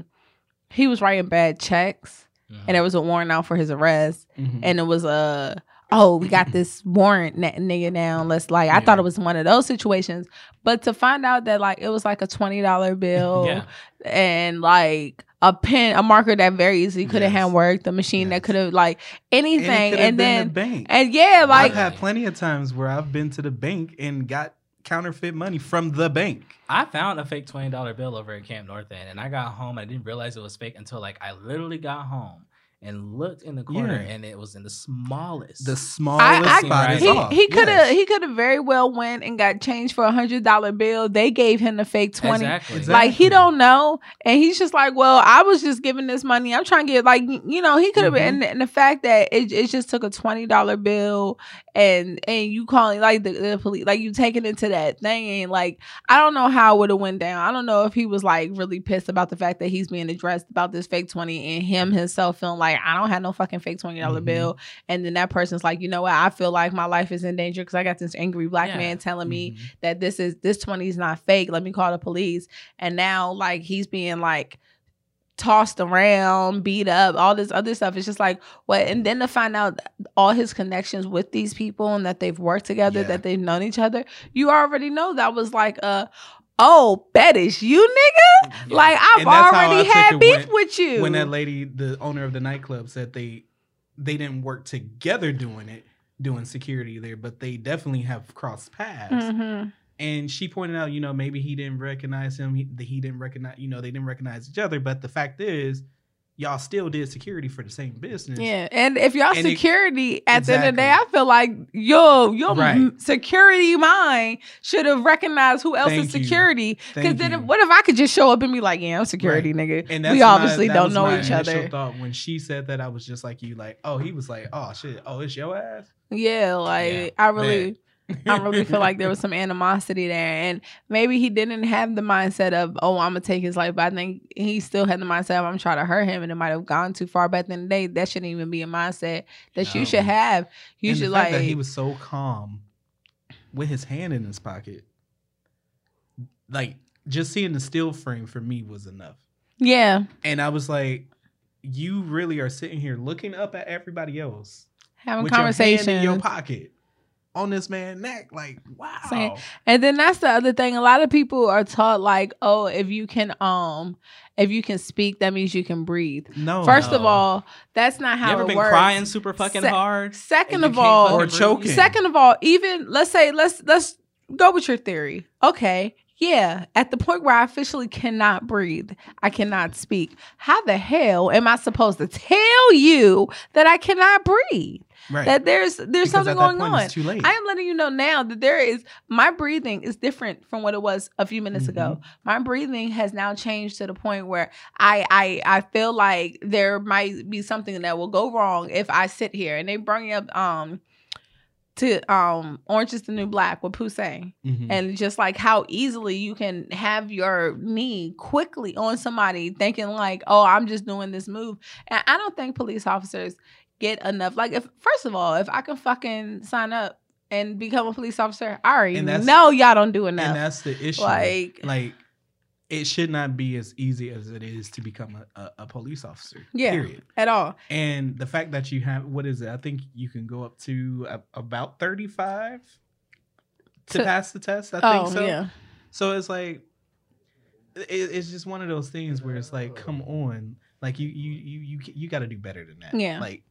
Speaker 2: he was writing bad checks
Speaker 1: Mhm.
Speaker 2: and there was a warrant out for his arrest
Speaker 3: Mhm.
Speaker 2: and it was a oh we got this warrant na- nigga down let's like i thought it was one of those situations but to find out that like it was like a $20 bill
Speaker 1: yeah,
Speaker 2: and like a pen a marker that very easily could have
Speaker 3: Yes.
Speaker 2: hand worked the machine that could have like
Speaker 3: And it
Speaker 2: anything
Speaker 3: could
Speaker 2: and,
Speaker 3: been
Speaker 2: then
Speaker 3: the bank.
Speaker 2: and yeah like
Speaker 3: I've had plenty of times where I've been to the bank and got counterfeit money from the bank.
Speaker 1: I found a fake twenty dollar bill over at Camp North End, and I got home. I didn't realize it was fake until like I literally got home and looked in the corner,
Speaker 3: Yeah.
Speaker 1: and it was in the smallest.
Speaker 3: The smallest
Speaker 2: I-
Speaker 3: spot
Speaker 1: I-
Speaker 3: is
Speaker 2: he he could have
Speaker 3: Yes.
Speaker 2: he could have very well went and got changed for a hundred dollar bill. They gave him the fake twenty.
Speaker 1: exactly.
Speaker 3: Exactly.
Speaker 2: Like he don't know, and he's just like, well, I was just giving this money. I'm trying to get like you know he could have been, and, and the fact that it, it just took a twenty dollar bill and and you calling like the, the police like you taking it to that thing and like I don't know how it would have went down. I don't know if he was like really pissed about the fact that he's being addressed about this fake twenty and him himself feeling like I don't have no fucking fake twenty dollar
Speaker 3: Mhm.
Speaker 2: bill, and then that person's like, you know what, I feel like my life is in danger because I got this angry black
Speaker 1: Yeah.
Speaker 2: man telling me
Speaker 3: Mhm.
Speaker 2: that this is this 20 is not fake. Let me call the police. And now like he's being like tossed around, beat up, all this other stuff. It's just like what and then to find out all his connections with these people and that they've worked together,
Speaker 3: Yeah.
Speaker 2: that they've known each other, you already know that was like a oh, bet it's you nigga.
Speaker 1: Yeah.
Speaker 2: Like I've
Speaker 3: And that's how I
Speaker 2: already had beef with you.
Speaker 3: when that lady, the owner of the nightclub, said they they didn't work together doing it, doing security there, but they definitely have crossed paths.
Speaker 2: Mhm.
Speaker 3: And she pointed out, you know, maybe he didn't recognize him. He, he didn't recognize, you know, they didn't recognize each other. But the fact is, y'all still did security for the same business.
Speaker 2: Yeah, and if y'all
Speaker 3: And it-
Speaker 2: security at the end of the day, I feel like yo, your
Speaker 3: Right.
Speaker 2: security mind should have recognized who else is
Speaker 3: Thank you.
Speaker 2: security. Because then, if, what if I could just show up and be like, "Yeah, I'm security, nigga."
Speaker 3: And
Speaker 2: we obviously don't know each other.
Speaker 3: Thought when she said that, I was just like you, like, oh, he was like, oh shit, oh, it's your ass.
Speaker 2: Yeah, like
Speaker 1: Yeah,
Speaker 2: I really, I really feel like there was some animosity there, and maybe he didn't have the mindset of, "Oh, I'm gonna take his life," but I think he still had the mindset of, "I'm trying to hurt him," and it might have gone too far. But at the end of the day, that shouldn't even be a mindset that you should have. You
Speaker 3: and
Speaker 2: should like
Speaker 3: that he was so calm with his hand in his pocket, like just seeing the still frame for me was enough.
Speaker 2: yeah,
Speaker 3: And I was like, you really are sitting here looking up at everybody else
Speaker 2: having
Speaker 3: with hand in your pocket on this man's neck. Like, wow.
Speaker 2: Saying- And then that's the other thing. A lot of people are taught like, oh, if you can um if you can speak, that means you can breathe.
Speaker 3: no,
Speaker 2: First of all, that's not how
Speaker 1: you
Speaker 2: how
Speaker 1: ever
Speaker 2: it
Speaker 1: been
Speaker 2: works.
Speaker 1: crying super fucking
Speaker 2: Se-
Speaker 1: hard?
Speaker 2: Second of all,
Speaker 3: Or choking.
Speaker 2: second of all, even let's say let's let's go with your theory. Okay. Yeah, at the point where I officially cannot breathe, I cannot speak. How the hell am I supposed to tell you that I cannot breathe?
Speaker 3: Right.
Speaker 2: That there's there's
Speaker 3: Because
Speaker 2: something going
Speaker 3: point,
Speaker 2: on.
Speaker 3: It's too late.
Speaker 2: I am letting you know now that there is my breathing is different from what it was a few minutes ago.
Speaker 3: Mm-hmm.
Speaker 2: My breathing has now changed to the point where I I I feel like there might be something that will go wrong if I sit here and they bring up um to um Orange is the New Black with Poussey
Speaker 3: Mhm.
Speaker 2: and just like how easily you can have your knee quickly on somebody thinking like oh i'm just doing this move and i don't think police officers get enough like if first of all if i can fucking sign up and become a police officer i already
Speaker 3: And
Speaker 2: know y'all don't do
Speaker 3: and
Speaker 2: enough
Speaker 3: that's the issue.
Speaker 2: like
Speaker 3: like it should not be as easy as it is to become a, a, a police officer.
Speaker 2: Yeah.
Speaker 3: Period.
Speaker 2: at all
Speaker 3: And the fact that you have what is it? I think you can go up to a, about thirty five to,
Speaker 2: To-
Speaker 3: pass the test. I
Speaker 2: oh
Speaker 3: think so.
Speaker 2: yeah
Speaker 3: So it's like it, it's just one of those things where it's like, come on, like you you you you you got to do better than that.
Speaker 2: Yeah.
Speaker 3: Like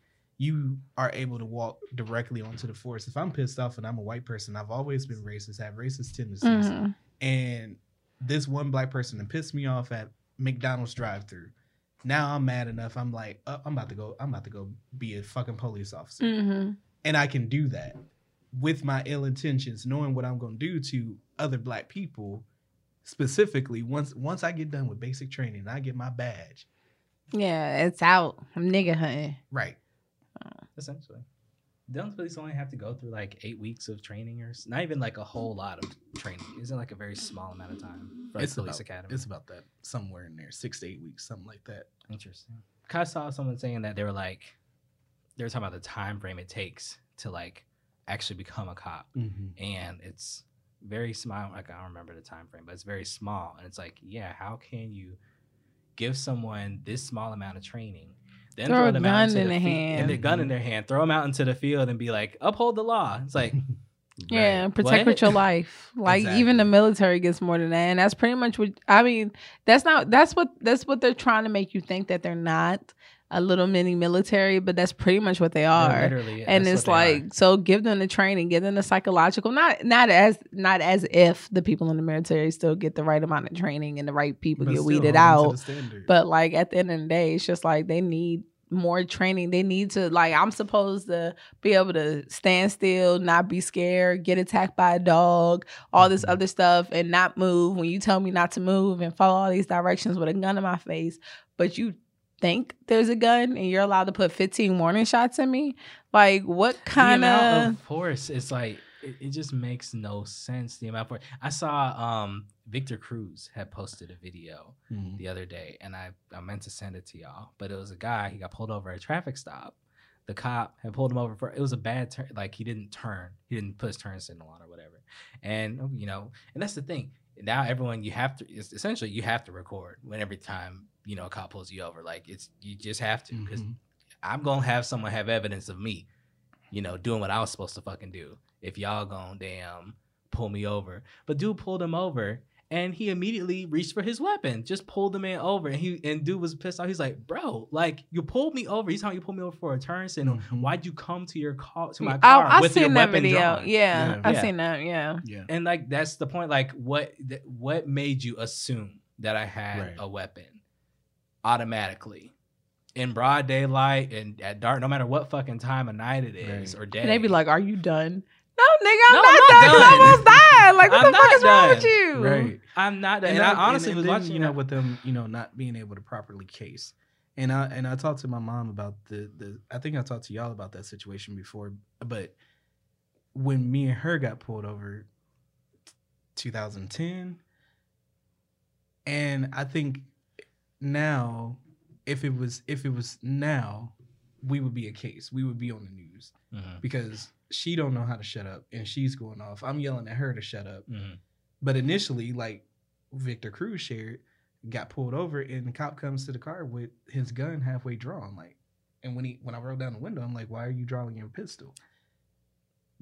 Speaker 3: you are able to walk directly onto the force. If I'm pissed off and I'm a white person, I've always been racist, have racist tendencies,
Speaker 2: Mhm.
Speaker 3: and this one black person that pissed me off at McDonald's drive-through. Now I'm mad enough. I'm like, uh, I'm about to go. I'm about to go be a fucking police officer,
Speaker 2: Mhm.
Speaker 3: and I can do that with my ill intentions, knowing what I'm going to do to other black people. Specifically, once once I get done with basic training, and I get my badge.
Speaker 2: Yeah, it's out. I'm nigga hunting.
Speaker 3: Right.
Speaker 1: Essentially. Don't police only have to go through like eight weeks of training or s- not even like a whole lot of training? Isn't like a very small amount of time for
Speaker 3: It's
Speaker 1: police
Speaker 3: about,
Speaker 1: academy?
Speaker 3: It's about that somewhere in there, six to eight weeks, something like that.
Speaker 1: Interesting. 'Cause I saw someone saying that they were like, they were talking about the time frame it takes to like actually become a cop, mm-hmm. and it's very small. Like I don't remember the time frame, but it's very small, and it's like, yeah, how can you give someone this small amount of training? Then
Speaker 2: Throw a
Speaker 1: them
Speaker 2: gun
Speaker 1: into
Speaker 2: in
Speaker 1: the
Speaker 2: their hand.
Speaker 1: and the gun in their hand, throw them out into the field, and be like, uphold the law. It's like,
Speaker 2: Yeah,
Speaker 1: Right.
Speaker 2: protect
Speaker 1: What?
Speaker 2: with your life. Like even the military gets more than that, and that's pretty much what I mean. That's not. That's what. That's what they're trying to make you think that they're not a little mini military, but that's pretty much what they are.
Speaker 1: literally,
Speaker 2: and it's
Speaker 1: what they are.
Speaker 2: like so give them the training give them the psychological not not as not as if the people in the military still get the right amount of training and the right people
Speaker 3: But
Speaker 2: get weeded
Speaker 3: hold them to
Speaker 2: out but like at the end of the day it's just like they need more training they need to like i'm supposed to be able to stand still not be scared get attacked by a dog all this
Speaker 3: Mhm.
Speaker 2: other stuff and not move when you tell me not to move and follow all these directions with a gun in my face but you think there's a gun and you're allowed to put 15 warning shots in me? Like what kind of
Speaker 1: of force it's like it, it just makes no sense the amount of force. I saw um victor cruz had posted a video
Speaker 3: Mhm.
Speaker 1: the other day and i i meant to send it to y'all but it was a guy he got pulled over at a traffic stop. The cop had pulled him over for it was a bad turn like he didn't turn he didn't put his turn signal on or whatever. And you know and that's the thing now everyone you have to essentially you have to record when every time you know a cop pulls you over like it's you just have to because
Speaker 3: Mhm.
Speaker 1: I'm gonna have someone have evidence of me, you know, doing what I was supposed to fucking do. If y'all gonna damn pull me over, but dude pulled him over and he immediately reached for his weapon, just pulled the man over, and he and dude was pissed off. He's like, "Bro, like you pulled me over. He's telling you pulled me over for a turn signal.
Speaker 3: Mhm.
Speaker 1: Why'd you come to your car to my car
Speaker 2: I
Speaker 1: with your
Speaker 2: seen that
Speaker 1: weapon
Speaker 2: video.
Speaker 1: drawn?"
Speaker 2: Yeah,
Speaker 3: Yeah.
Speaker 2: I
Speaker 1: Yeah.
Speaker 2: seen that. Yeah.
Speaker 3: Yeah.
Speaker 1: And like that's the point. Like what th- what made you assume that I had
Speaker 3: Right.
Speaker 1: a weapon automatically in broad daylight and at dark, no matter what fucking time of night it is
Speaker 3: Right.
Speaker 1: or day?
Speaker 2: And they be like, "Are you done?" No, nigga, I'm
Speaker 1: No,
Speaker 2: not,
Speaker 1: I'm not
Speaker 2: done. 'cause I
Speaker 1: done.
Speaker 2: almost died. Like, what
Speaker 1: I'm
Speaker 2: the fuck
Speaker 1: not
Speaker 2: is wrong with you?
Speaker 3: Right.
Speaker 1: I'm not. And,
Speaker 3: And,
Speaker 1: I
Speaker 3: I,
Speaker 1: honestly
Speaker 3: and
Speaker 1: was
Speaker 3: then,
Speaker 1: watching
Speaker 3: you know, with them, you know, not being able to properly case. And I and I talked to my mom about the the. I think I talked to y'all about that situation before, but when me and her got pulled over, 2010, and I think now, if it was if it was now, we would be a case. We would be on the news
Speaker 1: Mhm,
Speaker 3: because she don't know how to shut up and she's going off. I'm yelling at her to shut up.
Speaker 1: mhm.
Speaker 3: But initially, like Victor Cruz shared, got pulled over and the cop comes to the car with his gun halfway drawn. Like, and when he when I rolled down the window, I'm like, "Why are you drawing your pistol?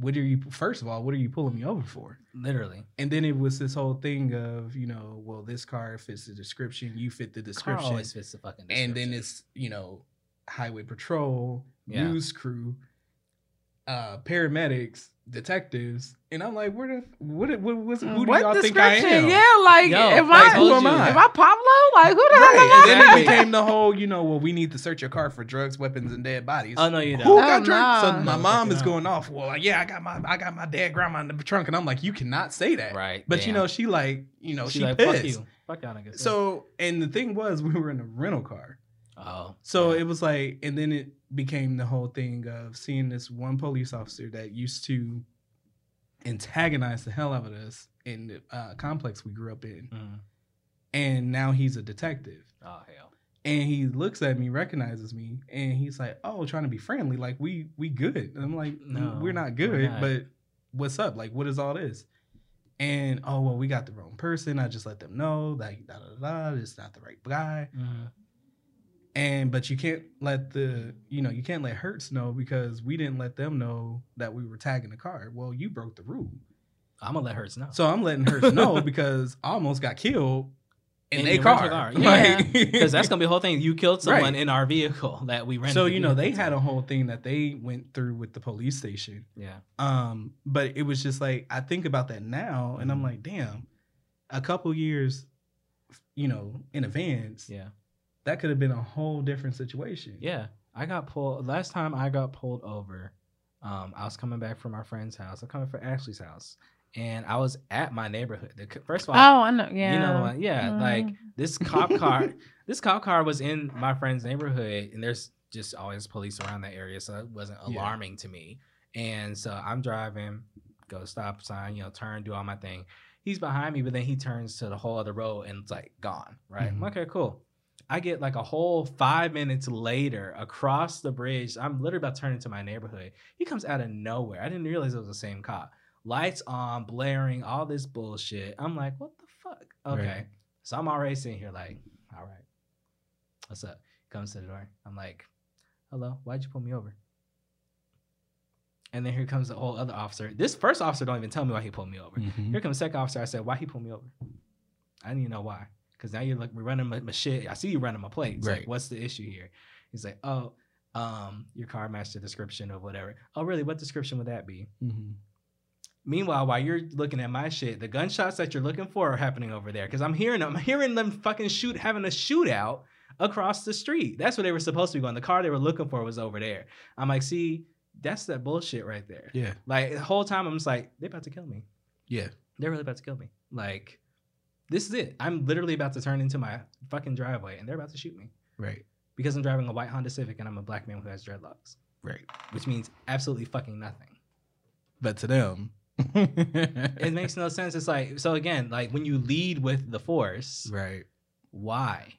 Speaker 3: What are you? First of all, what are you pulling me over for?"
Speaker 1: Literally,
Speaker 3: And then it was this whole thing of, you know, well, this car fits the description, you fit the
Speaker 1: car
Speaker 3: description,
Speaker 1: always fits the fucking.
Speaker 3: and then it's you know, highway patrol,
Speaker 1: Yeah.
Speaker 3: news crew, uh, paramedics, detectives, and I'm like, where the what what was who do
Speaker 2: what
Speaker 3: y'all think I
Speaker 2: description?
Speaker 3: am?
Speaker 2: Yeah, like,
Speaker 1: Yo,
Speaker 2: am
Speaker 1: like,
Speaker 2: I,
Speaker 3: who am
Speaker 1: you.
Speaker 3: I?
Speaker 2: am I Pablo? Like, who the hell
Speaker 3: Right.
Speaker 2: am
Speaker 3: And
Speaker 2: I?
Speaker 3: then
Speaker 1: Exactly.
Speaker 3: it became the whole, you know, well, we need to search your car for drugs, weapons, and dead bodies.
Speaker 1: Oh no, you know
Speaker 3: Who
Speaker 1: don't.
Speaker 3: got
Speaker 2: Oh,
Speaker 3: drugs? So my
Speaker 1: No,
Speaker 3: mom is going off. Well, like, yeah, I got my I got my dad grandma in the trunk, and I'm like, you cannot say that.
Speaker 1: Right,
Speaker 3: But you know, she like, you know,
Speaker 1: She
Speaker 3: she,
Speaker 1: like
Speaker 3: pissed.
Speaker 1: fuck you, fuck y'all niggas.
Speaker 3: So, and the thing was, we were in a rental car.
Speaker 1: Oh,
Speaker 3: So
Speaker 1: yeah.
Speaker 3: it was like, and then it became the whole thing of seeing this one police officer that used to antagonize the hell out of us in the uh, complex we grew up in,
Speaker 1: Mhm.
Speaker 3: and now he's a detective.
Speaker 1: Oh hell.
Speaker 3: And he looks at me, recognizes me, and he's like, "Oh, trying to be friendly, like we we good." And I'm like,
Speaker 1: No,
Speaker 3: "No, we're not
Speaker 1: we're
Speaker 3: good,
Speaker 1: not.
Speaker 3: but what's up? Like, what is all this?" And oh well, we got the wrong person. I just let them know, like, da da da, da it's not the right guy.
Speaker 1: Mhm.
Speaker 3: And but you can't let the you know you can't let Hertz know because we didn't let them know that we were tagging the car. Well, you broke the rule,
Speaker 1: I'm gonna let hers know.
Speaker 3: so I'm letting Hertz know because I almost got killed in
Speaker 1: In
Speaker 3: a car.
Speaker 1: car,
Speaker 3: Like-
Speaker 1: Because that's gonna be the whole thing. You killed someone
Speaker 3: Right.
Speaker 1: in our vehicle that we rented.
Speaker 3: so you know they had a whole thing that they went through with the police station.
Speaker 1: yeah.
Speaker 3: Um, but it was just like I think about that now, and I'm
Speaker 1: Mhm.
Speaker 3: like, damn, a couple years, you know, in advance,
Speaker 1: Yeah.
Speaker 3: That could have been a whole different situation.
Speaker 1: Yeah, I got pulled last time. I got pulled over. Um, I was coming back from our friend's house. I'm coming from Ashley's house, and I was at my neighborhood. The, first of all,
Speaker 2: Oh, I know. Yeah.
Speaker 1: you know the one. Yeah, like
Speaker 2: Mhm.
Speaker 1: this cop car. this cop car was in my friend's neighborhood, and there's just always police around that area, so it wasn't
Speaker 3: Yeah.
Speaker 1: alarming to me. And so I'm driving, go stop sign, you know, turn, do all my thing. He's behind me, but then he turns to the whole other road and it's like gone. Right? I'm
Speaker 3: Mhm.
Speaker 1: Okay, cool. I get like a whole five minutes later across the bridge. I'm literally about to turn into my neighborhood. He comes out of nowhere. I didn't realize it was the same cop. Lights on, blaring, all this bullshit. I'm like, what the fuck? Okay.
Speaker 3: Right.
Speaker 1: So I'm already sitting here like, all right, what's up? Comes to the door. I'm like, hello, why'd you pull me over? And then here comes the whole other officer. This first officer don't even tell me why he pulled me over.
Speaker 3: Mhm.
Speaker 1: Here comes second officer. I said, why he pulled me over? I didn't even know why. Because now you're like, we're running my, my shit. I see you running my plates. Like,
Speaker 3: Right.
Speaker 1: what's the issue here? He's like, oh, um, your car matched the description of whatever. Oh, really? What description would that be?
Speaker 3: Mhm.
Speaker 1: Meanwhile, while you're looking at my shit, the gunshots that you're looking for are happening over there. Because I'm hearing them, I'm hearing them fucking shoot, having a shootout across the street. That's what they were supposed to be going. The car they were looking for was over there. I'm like, see, that's that bullshit right there.
Speaker 3: Yeah,
Speaker 1: Like the whole time, I'm just like, they're about to kill me.
Speaker 3: yeah,
Speaker 1: They're really about to kill me. Like, this is it. I'm literally about to turn into my fucking driveway, and they're about to shoot me
Speaker 3: right,
Speaker 1: because I'm driving a white Honda Civic and I'm a black man who has dreadlocks,
Speaker 3: right.
Speaker 1: which means absolutely fucking nothing.
Speaker 3: But to them,
Speaker 1: it makes no sense. It's like so again, like when you lead with the force,
Speaker 3: right.
Speaker 1: why?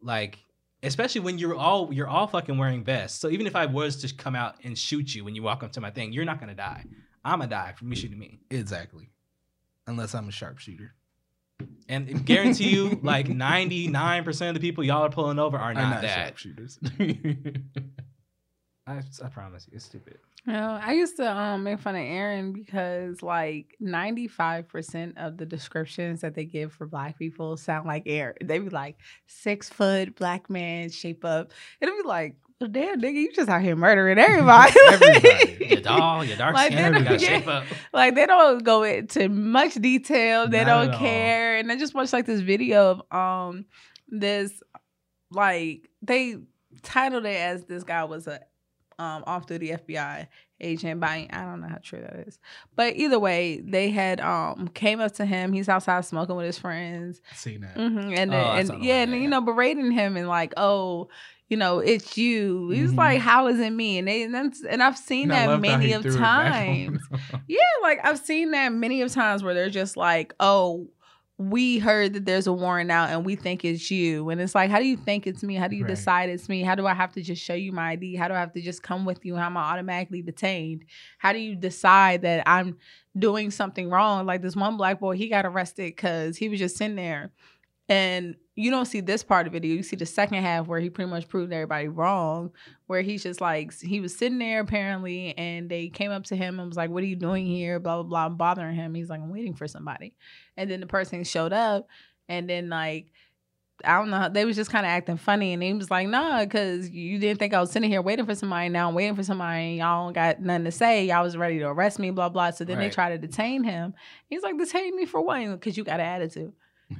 Speaker 1: Like especially when you're all you're all fucking wearing vests. So even if I was to come out and shoot you when you walk up to my thing, you're not gonna die. I'm gonna die from you shooting me.
Speaker 3: Exactly. Unless I'm a sharpshooter.
Speaker 1: And guarantee you, like 99% of the people y'all are pulling over are not,
Speaker 3: not
Speaker 1: that.
Speaker 3: sharpshooters.
Speaker 1: I, I promise you, it's stupid.
Speaker 2: You know, I used to um make fun of Aaron because like ninety five percent of the descriptions that they give for black people sound like Aaron. They be like six foot black man, shape up. It'll be like, well, damn nigga, you just out here murdering everybody.
Speaker 3: Everybody.
Speaker 1: Your doll, your dark
Speaker 2: Like,
Speaker 1: skin,
Speaker 2: they
Speaker 1: you gotta
Speaker 2: don't-
Speaker 1: shape
Speaker 2: yeah.
Speaker 1: up.
Speaker 2: like they don't go into much detail. They
Speaker 3: Not
Speaker 2: don't
Speaker 3: all.
Speaker 2: care. And I just watched like this video of um this like they titled it as this guy was a um off duty FBI agent by I don't know how true that is. But either way, they had um came up to him. He's outside smoking with his friends.
Speaker 3: Seen that.
Speaker 2: hmm And
Speaker 1: Oh, I
Speaker 2: and yeah, and you know, berating him and like, oh, you know, it's you. He's
Speaker 3: Mhm.
Speaker 2: like, how is it me? And they and, that's, and I've seen
Speaker 3: And
Speaker 2: that many of
Speaker 3: threw it back on
Speaker 2: times. Yeah, like I've seen that many of times where they're just like, "Oh, we heard that there's a warrant out and we think it's you." And it's like, "How do you think it's me? How do you
Speaker 3: Right.
Speaker 2: decide it's me? How do I have to just show you my ID? How do I have to just come with you? How am I automatically detained? How do you decide that I'm doing something wrong?" Like this one black boy, he got arrested cuz he was just sitting there. And you don't see this part of the video. You see the second half where he pretty much proved everybody wrong where he's just like he was sitting there apparently and they came up to him and was like what are you doing here blah blah blah bothering him he's like i'm waiting for somebody and then the person showed up and then like I don't know. They was just kind of acting funny, and he was like, "Nah, because you didn't think I was sitting here waiting for somebody. Now I'm waiting for somebody. And y'all don't got nothing to say. Y'all was ready to arrest me, blah blah." So then they try to detain him. He's like, "Detain me for what? Because you got an attitude.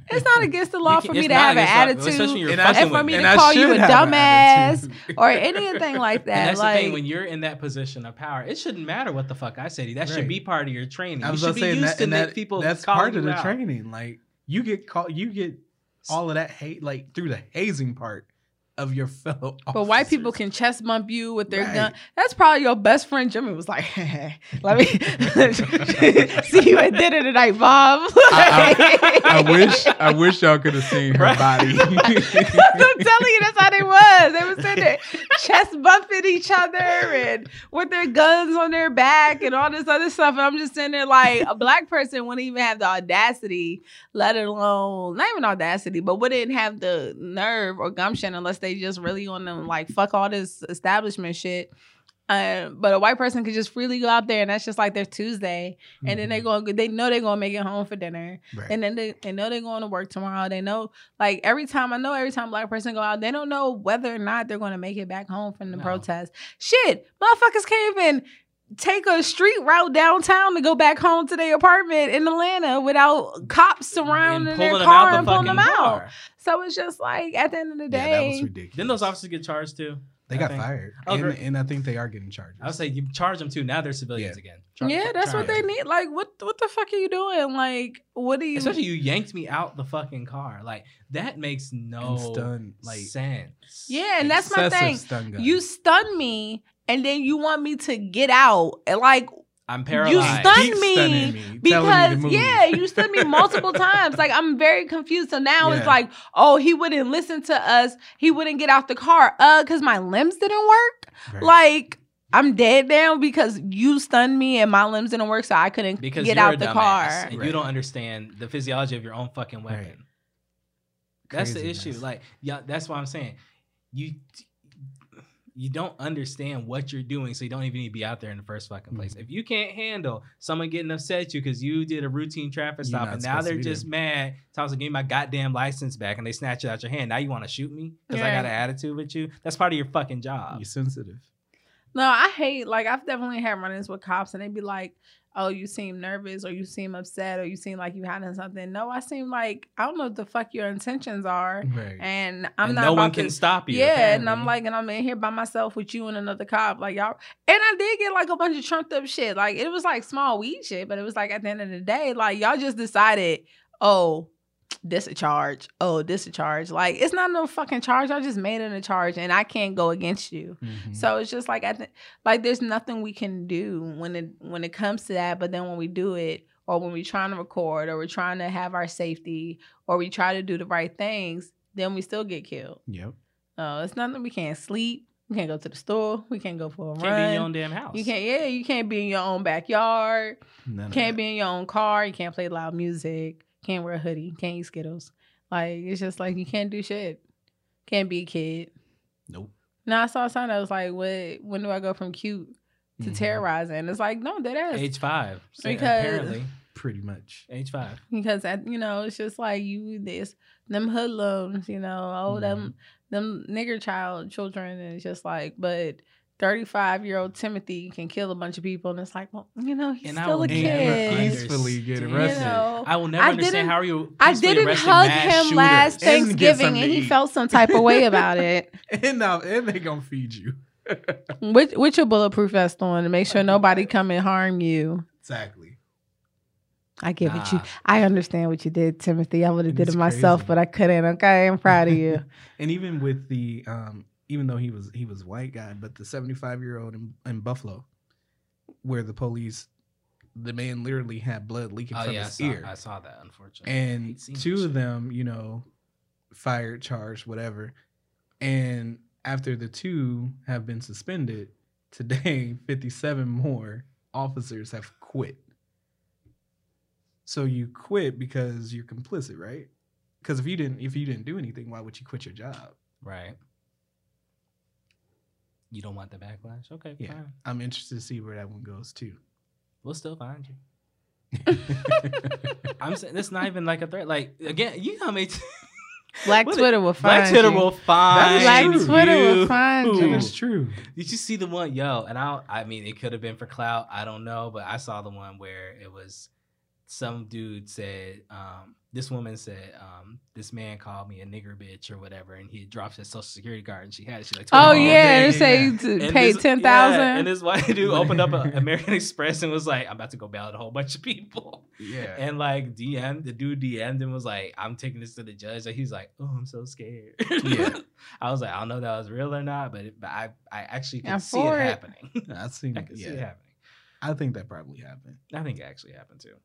Speaker 2: It's not against the law for me to
Speaker 1: not
Speaker 2: have an attitude
Speaker 1: especially when you're
Speaker 3: And I
Speaker 2: and for
Speaker 1: with
Speaker 2: me
Speaker 1: me.
Speaker 2: to
Speaker 3: I
Speaker 2: call you a dumbass or anything like that.
Speaker 1: And that's
Speaker 2: like,
Speaker 1: the thing when you're in that position of power, it shouldn't matter what the fuck I say to you. That should be part of your training.
Speaker 3: I
Speaker 1: You should be
Speaker 3: to say, and
Speaker 1: used
Speaker 3: that,
Speaker 1: to
Speaker 3: and that,
Speaker 1: people.
Speaker 3: that's
Speaker 1: calling
Speaker 3: part of the
Speaker 1: out.
Speaker 3: training. Like you get called, you get all of that hate, like through the hazing part of your fellow. Officers.
Speaker 2: But white people can chest bump you with their
Speaker 3: Right.
Speaker 2: gun. That's probably your best friend. Jimmy was like, hey, "Let me see you at dinner tonight, Bob."
Speaker 3: I, I, I wish, I wish y'all could have seen her body.
Speaker 2: I'm telling you, that's how they was. They were sitting there chest bumping each other and with their guns on their back and all this other stuff. And I'm just sitting there like a black person wouldn't even have the audacity, let alone not even audacity, but wouldn't have the nerve or gumption unless they just really on them like fuck all this establishment shit Um, but a white person could just freely go out there, and that's just like their Tuesday, and then they
Speaker 3: Mhm.
Speaker 2: go. They know they're gonna make it home for dinner,
Speaker 3: Right.
Speaker 2: and then they, they know they're going to work tomorrow. They know, like every time I know, every time black person go out, they don't know whether or not they're gonna make it back home from the
Speaker 1: No.
Speaker 2: protest. Shit, motherfuckers can't even take a street route downtown to go back home to their apartment in Atlanta without cops surrounding their car
Speaker 1: the
Speaker 2: and pulling them
Speaker 1: fucking
Speaker 2: out.
Speaker 1: car.
Speaker 2: So it's just like at the end of the
Speaker 3: Yeah, that was ridiculous.
Speaker 1: Didn't those officers get charged too?
Speaker 3: They
Speaker 1: I
Speaker 3: got
Speaker 1: think-
Speaker 3: fired,
Speaker 1: Oh,
Speaker 3: and, and I think they are getting charged.
Speaker 1: I would say you charge them too. Now they're civilians
Speaker 3: Yeah.
Speaker 1: again. Char-
Speaker 2: yeah, that's what they need. Like, what what the fuck are you doing? Like, what do you?
Speaker 1: Especially you yanked me out the fucking car. Like that makes no
Speaker 3: and stun like
Speaker 1: sense.
Speaker 2: Yeah, and that's my thing.
Speaker 3: Stun gun.
Speaker 2: You stun me, and then you want me to get out. And, Like,
Speaker 1: I'm paralyzed.
Speaker 2: You stunned me
Speaker 3: me, telling me
Speaker 2: because yeah, you stunned me multiple times. Like, I'm very confused. So now it's like, oh, he wouldn't listen to us. He wouldn't get out the car. Uh, because my limbs didn't work.
Speaker 3: Right.
Speaker 2: Like. I'm dead now because you stunned me and my limbs didn't work, so I couldn't
Speaker 1: because
Speaker 2: get out the car.
Speaker 1: and
Speaker 3: Right.
Speaker 1: you don't understand the physiology of your own fucking weapon.
Speaker 3: Right.
Speaker 1: That's the
Speaker 3: Craziness.
Speaker 1: issue. Like, yeah, that's what I'm saying. You you don't understand what you're doing, so you don't even need to be out there in the first fucking place.
Speaker 3: Mhm.
Speaker 1: If you can't handle someone getting upset at you because you did a routine traffic stop, and now
Speaker 3: supposed to
Speaker 1: they're
Speaker 3: be
Speaker 1: just
Speaker 3: there.
Speaker 1: mad, Thompson, give me my goddamn license back, and they snatch it out your hand. Now you want to shoot me because I got an attitude with you? That's part of your fucking job.
Speaker 3: You're sensitive.
Speaker 2: No, I hate like I've definitely had run-ins with cops and they'd be like, "Oh, you seem nervous, or you seem upset, or you seem like you having something." No, I seem like I don't know what the fuck your intentions are,
Speaker 3: Right.
Speaker 2: and I'm
Speaker 1: and
Speaker 2: not.
Speaker 1: no one can
Speaker 2: to-
Speaker 1: stop you.
Speaker 2: Yeah, and I'm like, and I'm in here by myself with you and another cop, like y'all. And I did get like a bunch of trumped up shit. Like it was like small weed shit, but it was like at the end of the day, like y'all just decided, oh, this a charge. Oh, this a charge. Like it's not no fucking charge. I just made it a charge, and I can't go against you.
Speaker 3: Mhm.
Speaker 2: So it's just like I think like there's nothing we can do when it when it comes to that. But then when we do it, or when we're trying to record, or we're trying to have our safety, or we try to do the right things, then we still get killed.
Speaker 3: Yep.
Speaker 2: No, it's nothing. We can't sleep. We can't go to the store. We can't go for a
Speaker 1: can't
Speaker 2: run.
Speaker 1: be in your own damn house.
Speaker 2: you can't. Yeah, you can't be in your own backyard.
Speaker 3: None of
Speaker 2: Can't be in your own car. You can't play loud music. Can't wear a hoodie. Can't eat Skittles. Like it's just like you can't do shit. Can't be a kid.
Speaker 3: Nope.
Speaker 2: No, I saw a sign that was like, "What? When do I go from cute to
Speaker 3: Mhm.
Speaker 2: terrorizing?" It's like, no, that is
Speaker 1: age five. So
Speaker 2: Because-
Speaker 1: apparently,
Speaker 3: Pretty much.
Speaker 1: age five.
Speaker 2: because at, you know it's just like you this them hoodlums, you know, oh them them nigger child children, and it's just like, but. 35 year old Timothy can kill a bunch of people, and it's like, well, you know, he's
Speaker 1: And I
Speaker 2: still a
Speaker 1: will
Speaker 3: And
Speaker 1: never
Speaker 2: kid.
Speaker 3: peacefully get
Speaker 1: understand.
Speaker 3: arrested.
Speaker 2: You know,
Speaker 1: I will never
Speaker 2: I
Speaker 1: understand
Speaker 2: didn't-
Speaker 1: how are you.
Speaker 2: I didn't hug him last
Speaker 1: shooters?
Speaker 3: And
Speaker 2: Thanksgiving,
Speaker 3: something
Speaker 2: and he felt some type of way about it.
Speaker 3: and now and they gonna feed you.
Speaker 2: With with your bulletproof vest on to make sure nobody come and harm you.
Speaker 3: exactly.
Speaker 2: I get what you. I understand what you did, Timothy. I would have did it myself,
Speaker 3: crazy.
Speaker 2: but I couldn't. Okay, I'm proud of you.
Speaker 3: And even with the um even though he was he was a white guy, but the 75 year old in, in Buffalo, where the police, the man literally had blood leaking
Speaker 1: Oh
Speaker 3: from
Speaker 1: yeah, I
Speaker 3: his
Speaker 1: saw,
Speaker 3: ear,
Speaker 1: I saw that. Unfortunately,
Speaker 3: and two of them, you know, fired, charged, whatever. And after the two have been suspended, today 57 more officers have quit. So you quit because you're complicit, right? Because if you didn't if you didn't do anything, why would you quit your job?
Speaker 1: Right. You don't want the backlash? Okay,
Speaker 3: Yeah.
Speaker 1: fine.
Speaker 3: I'm interested to see where that one goes too.
Speaker 1: We'll still find you. I'm saying it's not even like a threat. Like again, you know how many t-
Speaker 2: Black
Speaker 1: What
Speaker 2: Twitter will find
Speaker 1: Black Twitter
Speaker 2: you.
Speaker 1: will find
Speaker 2: Black
Speaker 3: true.
Speaker 2: Twitter will find
Speaker 3: that
Speaker 2: you.
Speaker 3: is true.
Speaker 1: Did you see the one, yo? And I, I mean, it could have been for clout. I don't know, but I saw the one where it was some dude said, um, this woman said, um, this man called me a nigger bitch or whatever, and he dropped his social security card, and she had it. She like,
Speaker 2: Oh
Speaker 1: $20.
Speaker 2: yeah,
Speaker 3: yeah,
Speaker 2: and say
Speaker 3: yeah.
Speaker 2: to pay
Speaker 1: this-
Speaker 2: ten
Speaker 1: yeah, and
Speaker 2: thousand.
Speaker 1: this white dude opened up a American Express and was like, I'm about to go bail out a whole bunch of people.
Speaker 3: Yeah.
Speaker 1: And like DM, the dude DM'd and was like, I'm taking this to the judge. And he's like, Oh, I'm so scared.
Speaker 3: Yeah.
Speaker 1: I was like, I don't know if that was real or not, but, it, but I, I actually
Speaker 2: can
Speaker 1: see it,
Speaker 2: it.
Speaker 1: happening.
Speaker 3: I've seen
Speaker 1: I could see it
Speaker 3: yeah.
Speaker 1: happening.
Speaker 3: I think that probably happened.
Speaker 1: I think it actually happened too.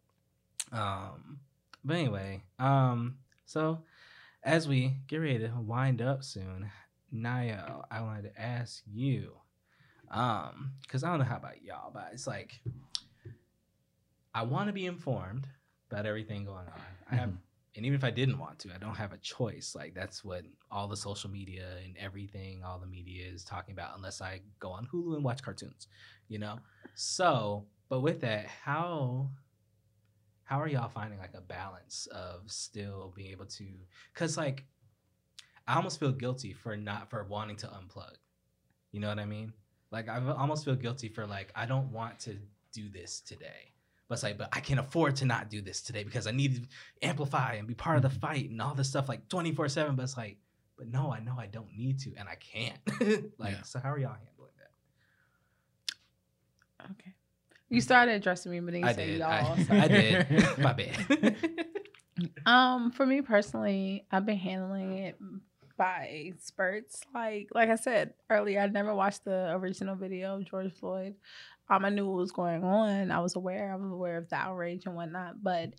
Speaker 1: Um, but anyway, um, so as we get ready to wind up soon, Nyla, I wanted to ask you, um, because I don't know how about y'all, but it's like I want to be informed about everything going on. I have and even if I didn't want to, I don't have a choice. Like that's what all the social media and everything, all the media is talking about, unless I go on Hulu and watch cartoons, you know. So, but with that, how how are y'all finding like a balance of still being able to? Because like, I almost feel guilty for not for wanting to unplug. You know what I mean? Like I almost feel guilty for like I don't want to do this today but it's like, but I can't afford to not do this today because I need to amplify and be part of the mm-hmm. fight and all this stuff like 24 7. But it's like, but no, I know I don't need to and I can't. like, yeah. so how are y'all handling
Speaker 2: that? Okay. You started addressing me, but then you I said did. y'all. I,
Speaker 1: so. I did. My bad.
Speaker 2: um, for me personally, I've been handling it by spurts. Like like I said earlier, I never watched the original video of George Floyd um, I knew what was going on. I was aware. I was aware of the outrage and whatnot. But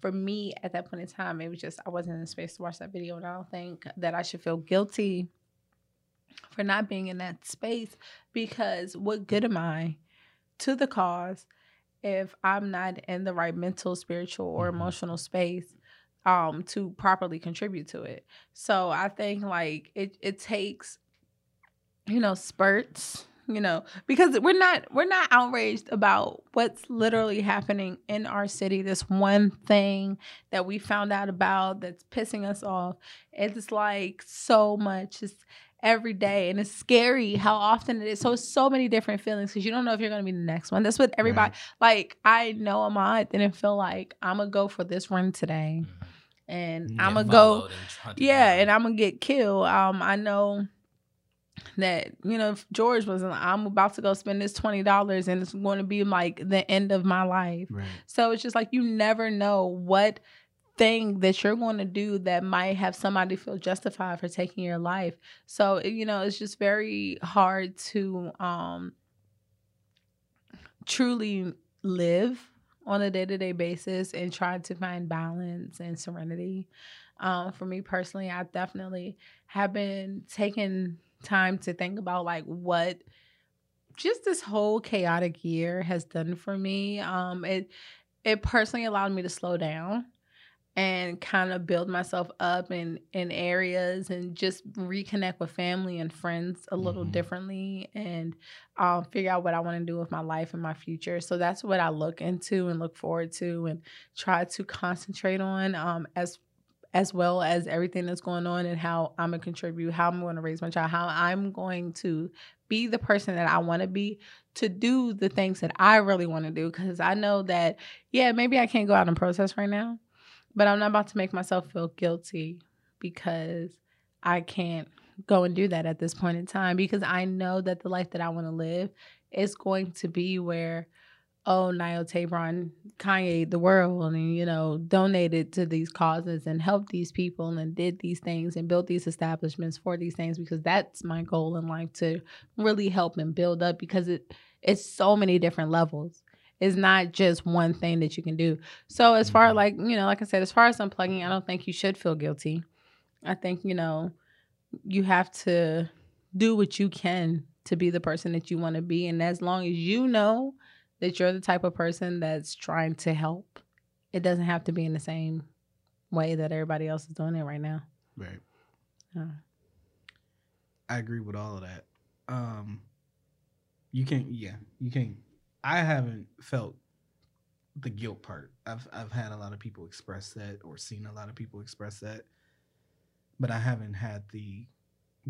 Speaker 2: for me, at that point in time, it was just I wasn't in the space to watch that video, and I don't think that I should feel guilty for not being in that space because what good am I to the cause if I'm not in the right mental, spiritual, or mm-hmm. emotional space um to properly contribute to it. So I think like it it takes you know spurts you know because we're not we're not outraged about what's literally happening in our city this one thing that we found out about that's pissing us off it's like so much it's every day and it's scary how often it is so so many different feelings because you don't know if you're going to be the next one that's what everybody right. like i know ahmaud didn't feel like i'm gonna go for this run today mm-hmm. and i'm gonna go yeah and i'm gonna get killed um i know that you know if george wasn't i'm about to go spend this $20 and it's going to be like the end of my life right. so it's just like you never know what thing that you're going to do that might have somebody feel justified for taking your life. So you know it's just very hard to um truly live on a day-to-day basis and try to find balance and serenity. Um, for me personally i definitely have been taking time to think about like what just this whole chaotic year has done for me. Um, it it personally allowed me to slow down and kind of build myself up in in areas and just reconnect with family and friends a little mm-hmm. differently and um, figure out what I want to do with my life and my future. So that's what I look into and look forward to and try to concentrate on um, as as well as everything that's going on and how I'm gonna contribute, how I'm gonna raise my child, how I'm going to be the person that I want to be to do the things that I really want to do. Because I know that, yeah, maybe I can't go out and protest right now, but I'm not about to make myself feel guilty because I can't go and do that at this point in time because I know that the life that I want to live is going to be where oh, Nyla Tabron, Kanye, the world, and you know, donated to these causes and helped these people and did these things and built these establishments for these things because that's my goal in life to really help and build up because it it's so many different levels. It's not just one thing that you can do. So as far mm-hmm. like, you know, like I said, as far as unplugging, I don't think you should feel guilty. I think, you know, you have to do what you can to be the person that you want to be. And as long as you know that you're the type of person that's trying to help. It doesn't have to be in the same way that everybody else is doing it right now.
Speaker 3: Right. Uh, I agree with all of that. Um, you can't, yeah, you can't. I haven't felt the guilt part. I've I've had a lot of people express that, or seen a lot of people express that, but I haven't had the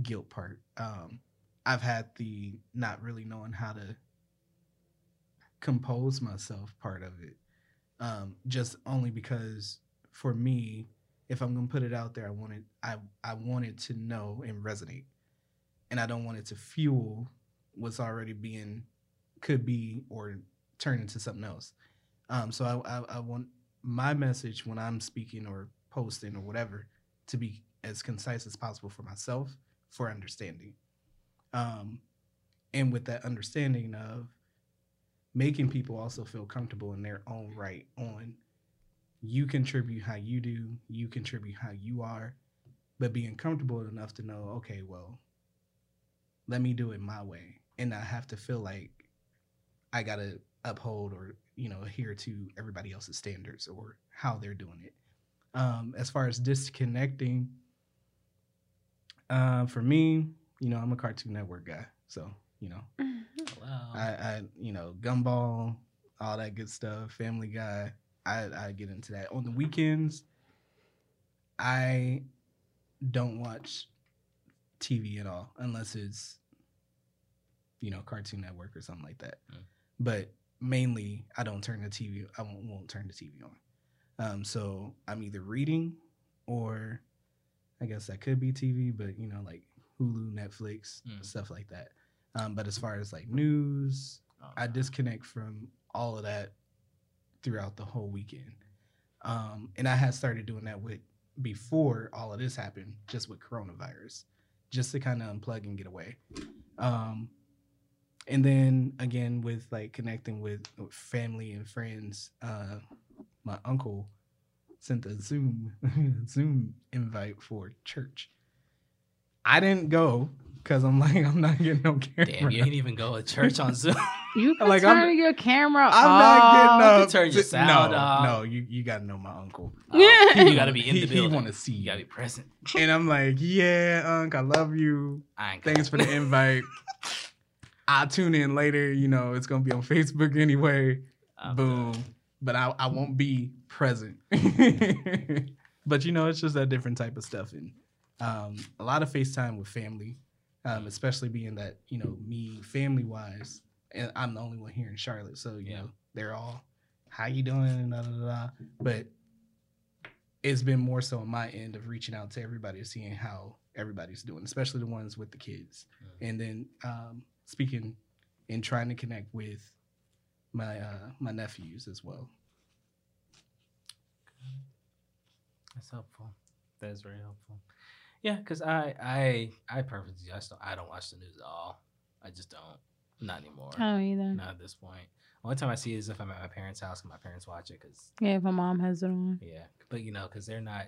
Speaker 3: guilt part. Um, I've had the not really knowing how to compose myself part of it. Um, just only because for me, if I'm gonna put it out there, I want it I I want it to know and resonate. And I don't want it to fuel what's already being could be or turn into something else. Um, so I, I, I want my message when I'm speaking or posting or whatever to be as concise as possible for myself for understanding. Um, and with that understanding of making people also feel comfortable in their own right on you contribute how you do, you contribute how you are, but being comfortable enough to know, okay, well, let me do it my way and not have to feel like I got to uphold or, you know, adhere to everybody else's standards or how they're doing it. Um, as far as disconnecting, uh, for me, you know, I'm a Cartoon Network guy, so you know,
Speaker 1: Wow.
Speaker 3: I, I you know, Gumball, all that good stuff, Family Guy. I I get into that on the weekends. I don't watch TV at all unless it's you know Cartoon Network or something like that.
Speaker 1: Mm.
Speaker 3: But mainly, I don't turn the TV. I won't, won't turn the TV on. Um, so I'm either reading or I guess that could be TV, but you know, like Hulu, Netflix,
Speaker 1: Mm.
Speaker 3: stuff like that. Um, but as far as like news,
Speaker 1: Oh,
Speaker 3: I disconnect from all of that throughout the whole weekend. Um, and I had started doing that with before all of this happened, just with coronavirus, just to kind of unplug and get away. Um, and then again with like connecting with, with family and friends, uh, my uncle sent a Zoom Zoom invite for church. I didn't go because I'm like I'm not getting no camera.
Speaker 1: Damn, you ain't even go to church on Zoom.
Speaker 2: You can
Speaker 3: Like, I'm-
Speaker 2: your camera off.
Speaker 3: I'm
Speaker 2: off.
Speaker 3: not getting up.
Speaker 1: You turn your sound
Speaker 3: no,
Speaker 1: off.
Speaker 3: no, you you gotta know my uncle.
Speaker 1: Oh, you gotta be in
Speaker 3: He-
Speaker 1: the
Speaker 3: he
Speaker 1: building.
Speaker 3: wanna see
Speaker 1: You gotta be present.
Speaker 3: And I'm like, yeah, Unc, I love you.
Speaker 1: I ain't
Speaker 3: Thanks for the invite. I'll tune in later. You know, it's gonna be on Facebook anyway.
Speaker 1: I'm
Speaker 3: Boom. But I, I won't be present. but you know, it's just that different type of stuff. And um, a lot of FaceTime with family, um, especially being that, you know, me family wise, and I'm the only one here in Charlotte. So, you
Speaker 1: Yeah.
Speaker 3: know, they're all, how you doing? Da, da, da, da. But it's been more so on my end of reaching out to everybody seeing how everybody's doing, especially the ones with the kids. And then um, speaking and trying to connect with my uh, my nephews as well.
Speaker 1: That's helpful. That is very helpful. Yeah, because I I I perfectly I still I don't watch the news at all. I just don't. Not anymore.
Speaker 2: I don't either.
Speaker 1: Not at this point. Only time I see it is if I'm at my parents' house and my parents watch it. Cause
Speaker 2: Yeah, if my mom has it on.
Speaker 1: yeah, but you know, cause they're not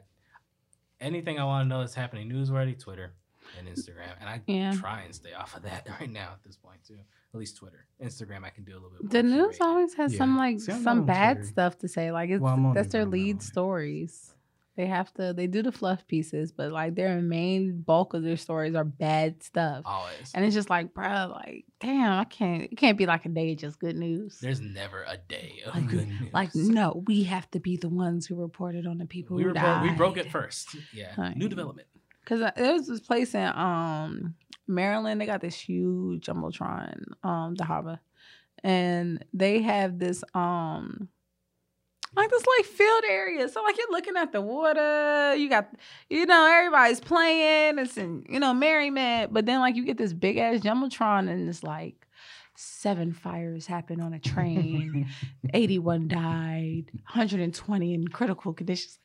Speaker 1: anything I want to know that's happening newsworthy. Twitter and Instagram, and I
Speaker 2: Yeah.
Speaker 1: try and stay off of that right now at this point too. At least Twitter, Instagram, I can do a little bit.
Speaker 2: The news
Speaker 1: curated.
Speaker 2: always has some like
Speaker 3: See,
Speaker 2: some bad
Speaker 3: Twitter.
Speaker 2: stuff to say. Like it's
Speaker 3: Well,
Speaker 2: that's
Speaker 3: it,
Speaker 2: their
Speaker 3: but I'm not on
Speaker 2: lead
Speaker 3: it.
Speaker 2: stories. They have to they do the fluff pieces, but like their main bulk of their stories are bad stuff.
Speaker 1: always.
Speaker 2: And it's just like, bro, like, damn, I can't it can't be like a day of just good news.
Speaker 1: There's never a day of
Speaker 2: Like,
Speaker 1: good news.
Speaker 2: like, no, we have to be the ones who reported on the people
Speaker 1: we
Speaker 2: who
Speaker 1: were
Speaker 2: died.
Speaker 1: we broke it first. Yeah,
Speaker 2: Like-
Speaker 1: new development.
Speaker 2: Cause there was this place in um Maryland. They got this huge jumbotron, um, the harbor, and they have this um like this like field area. So like you're looking at the water. You got you know everybody's playing. It's in you know merriment, but then like you get this big ass jumbotron and it's like seven fires happened on a train. 81 died, 120 in critical conditions.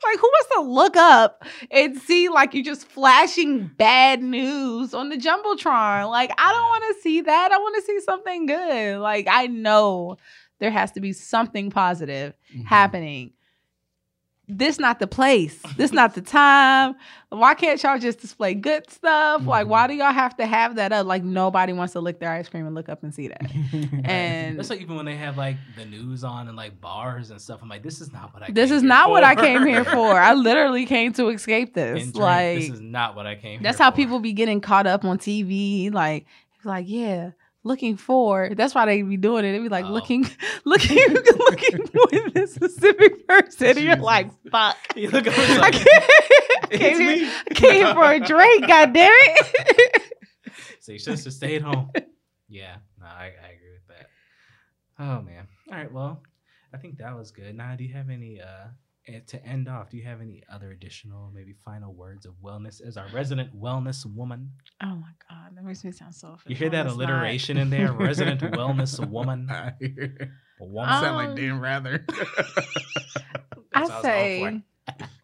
Speaker 2: What the fuck? Like, who wants to look up and see like you just flashing bad news on the jumbotron? Like, I don't want to see that. I want to see something good. Like, I know there has to be something positive
Speaker 3: Mhm.
Speaker 2: happening. This not the place. This not the time. Why can't y'all just display good stuff? Like, why do y'all have to have that up? Like, nobody wants to lick their ice cream and look up and see that. And
Speaker 1: That's like even when they have like the news on and like bars and stuff. I'm like, this is not what I.
Speaker 2: this
Speaker 1: came
Speaker 2: is
Speaker 1: here
Speaker 2: not what I
Speaker 1: for.
Speaker 2: came here for. I literally came to escape this.
Speaker 1: Drink.
Speaker 2: Like
Speaker 1: this is not what I came.
Speaker 2: that's
Speaker 1: here
Speaker 2: how
Speaker 1: for.
Speaker 2: people be getting caught up on TV. Like it's like yeah, looking for. That's why they be doing it. They be like
Speaker 1: Oh.
Speaker 2: looking, looking, looking for this specific person. And you're like fuck.
Speaker 1: You look
Speaker 2: I
Speaker 1: like,
Speaker 2: can't, I
Speaker 3: It's
Speaker 2: came, here, I came here for a drink. God damn it.
Speaker 1: so you should have stayed home. Yeah, no, I, I agree with that. Oh man. All right. Well, I think that was good. Now, do you have any uh eh, to end off? Do you have any other additional, maybe final words of wellness as our resident wellness woman?
Speaker 2: Oh my god, that makes me sound so. Funny.
Speaker 1: You hear that
Speaker 2: official. It's not.
Speaker 1: alliteration in there? Resident wellness woman.
Speaker 3: I hear-
Speaker 1: woman.
Speaker 2: Um,
Speaker 3: sound like Dan Rather.
Speaker 2: I say,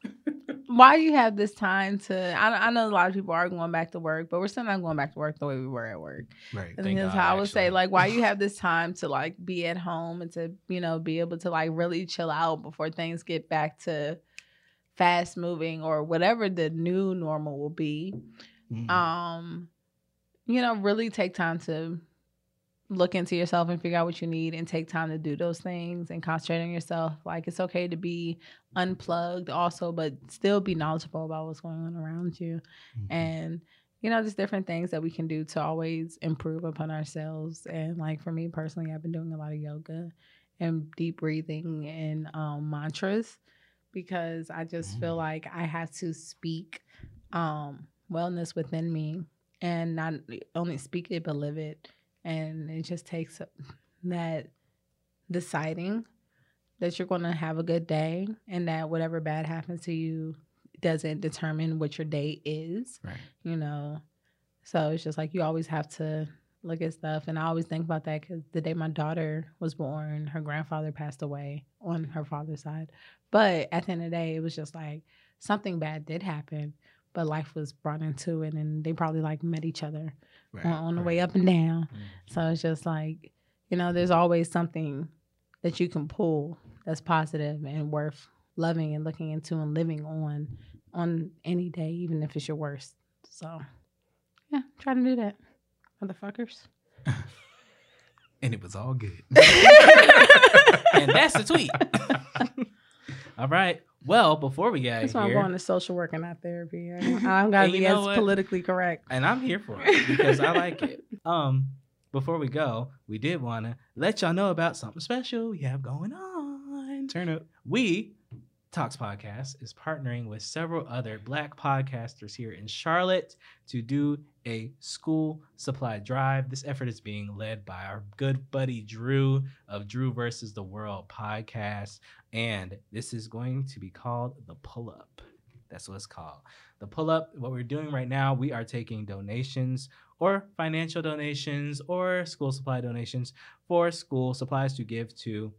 Speaker 2: why you have this time to? I, I know a lot of people are going back to work, but we're still not going back to work the way we were at work.
Speaker 3: right.
Speaker 2: And that's how I would say, like, why you have this time to like be at home and to you know be able to like really chill out before things get back to fast moving or whatever the new normal will be.
Speaker 3: Mhm.
Speaker 2: Um, you know, really take time to look into yourself and figure out what you need and take time to do those things and concentrate on yourself. Like it's okay to be unplugged also, but still be knowledgeable about what's going on around you.
Speaker 3: Mm-hmm.
Speaker 2: And you know, just different things that we can do to always improve upon ourselves. And like for me personally, I've been doing a lot of yoga and deep breathing and um, mantras because I just feel
Speaker 3: Mm.
Speaker 2: like I have to speak um, wellness within me and not only speak it but live it. And it just takes that deciding that you're going to have a good day and that whatever bad happens to you doesn't determine what your day is
Speaker 3: Right.
Speaker 2: you know. So it's just like you always have to look at stuff, and I always think about that because the day my daughter was born, her grandfather passed away on her father's side. But at the end of the day, it was just like something bad did happen, but life was brought into it, and they probably like met each other
Speaker 3: Right.
Speaker 2: on, on the
Speaker 3: right.
Speaker 2: way up and down.
Speaker 1: Mm.
Speaker 2: So it's just like, you know, there's always something that you can pull that's positive and worth loving and looking into and living on on any day, even if it's your worst. So yeah, try to do that. Motherfuckers.
Speaker 3: And it was all good.
Speaker 1: and that's the tweet. All right. Well, before we get
Speaker 2: That's
Speaker 1: out
Speaker 2: why I'm going to social work and not therapy. I don't, I don't gotta be as
Speaker 1: what?
Speaker 2: politically correct.
Speaker 1: and I'm here for it because I like it. Um, before we go, we did want to let y'all know about something special we have going on.
Speaker 3: Turn up.
Speaker 1: We Talks Podcast is partnering with several other Black podcasters here in Charlotte to do a school supply drive. This effort is being led by our good buddy Drew of Drew versus the World podcast, and this is going to be called the Pull Up. That's what it's called. The Pull Up. What we're doing right now, we are taking donations or financial donations or school supply donations for school supplies to give to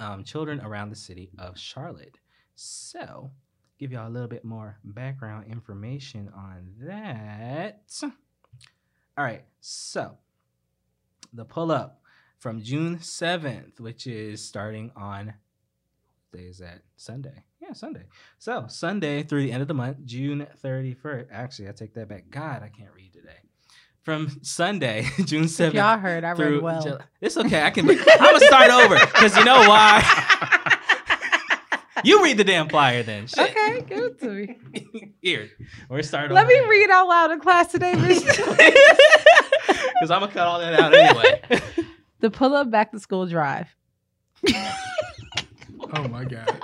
Speaker 1: um, children around the city of Charlotte. So, give y'all a little bit more background information on that. All right, so the pull up from June 7th, which is starting on day is that? Sunday. Yeah, Sunday. So, Sunday through the end of the month, June 31st. Actually, I take that back. God, I can't read today. From Sunday, June 7th.
Speaker 2: If y'all heard, I read well.
Speaker 1: July- It's okay. I can. I'm gonna start over because you know why. you read the damn flyer then. Shit.
Speaker 2: Okay, give it to me.
Speaker 1: Here, we're starting.
Speaker 2: Let me read out loud in class today, Miss.
Speaker 1: because I'm gonna cut all that out anyway.
Speaker 2: the pull up back to school drive.
Speaker 3: Oh my god.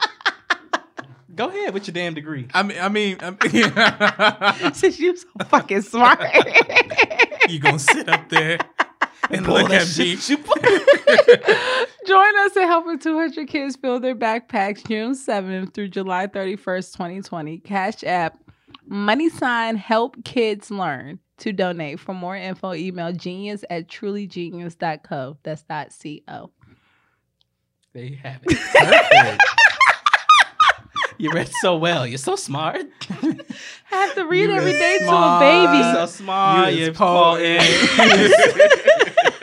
Speaker 1: Go ahead with your damn degree.
Speaker 3: I mean, I mean, I mean
Speaker 2: Since you're so fucking smart.
Speaker 3: you gonna sit up there and
Speaker 1: Pull
Speaker 3: look at me.
Speaker 1: shit you-
Speaker 2: Join us in helping 200 kids fill their backpacks June 7th through July 31st, 2020. Cash app, money sign, help kids learn. To donate. For more info, email genius at trulygenius.co. That's dot co.
Speaker 1: There you have it.
Speaker 3: Perfect.
Speaker 1: You read so well. You're so smart.
Speaker 2: I have to read
Speaker 3: You
Speaker 2: every
Speaker 3: is
Speaker 2: to a baby.
Speaker 1: You're so smart.
Speaker 3: You
Speaker 1: You're
Speaker 3: is poet.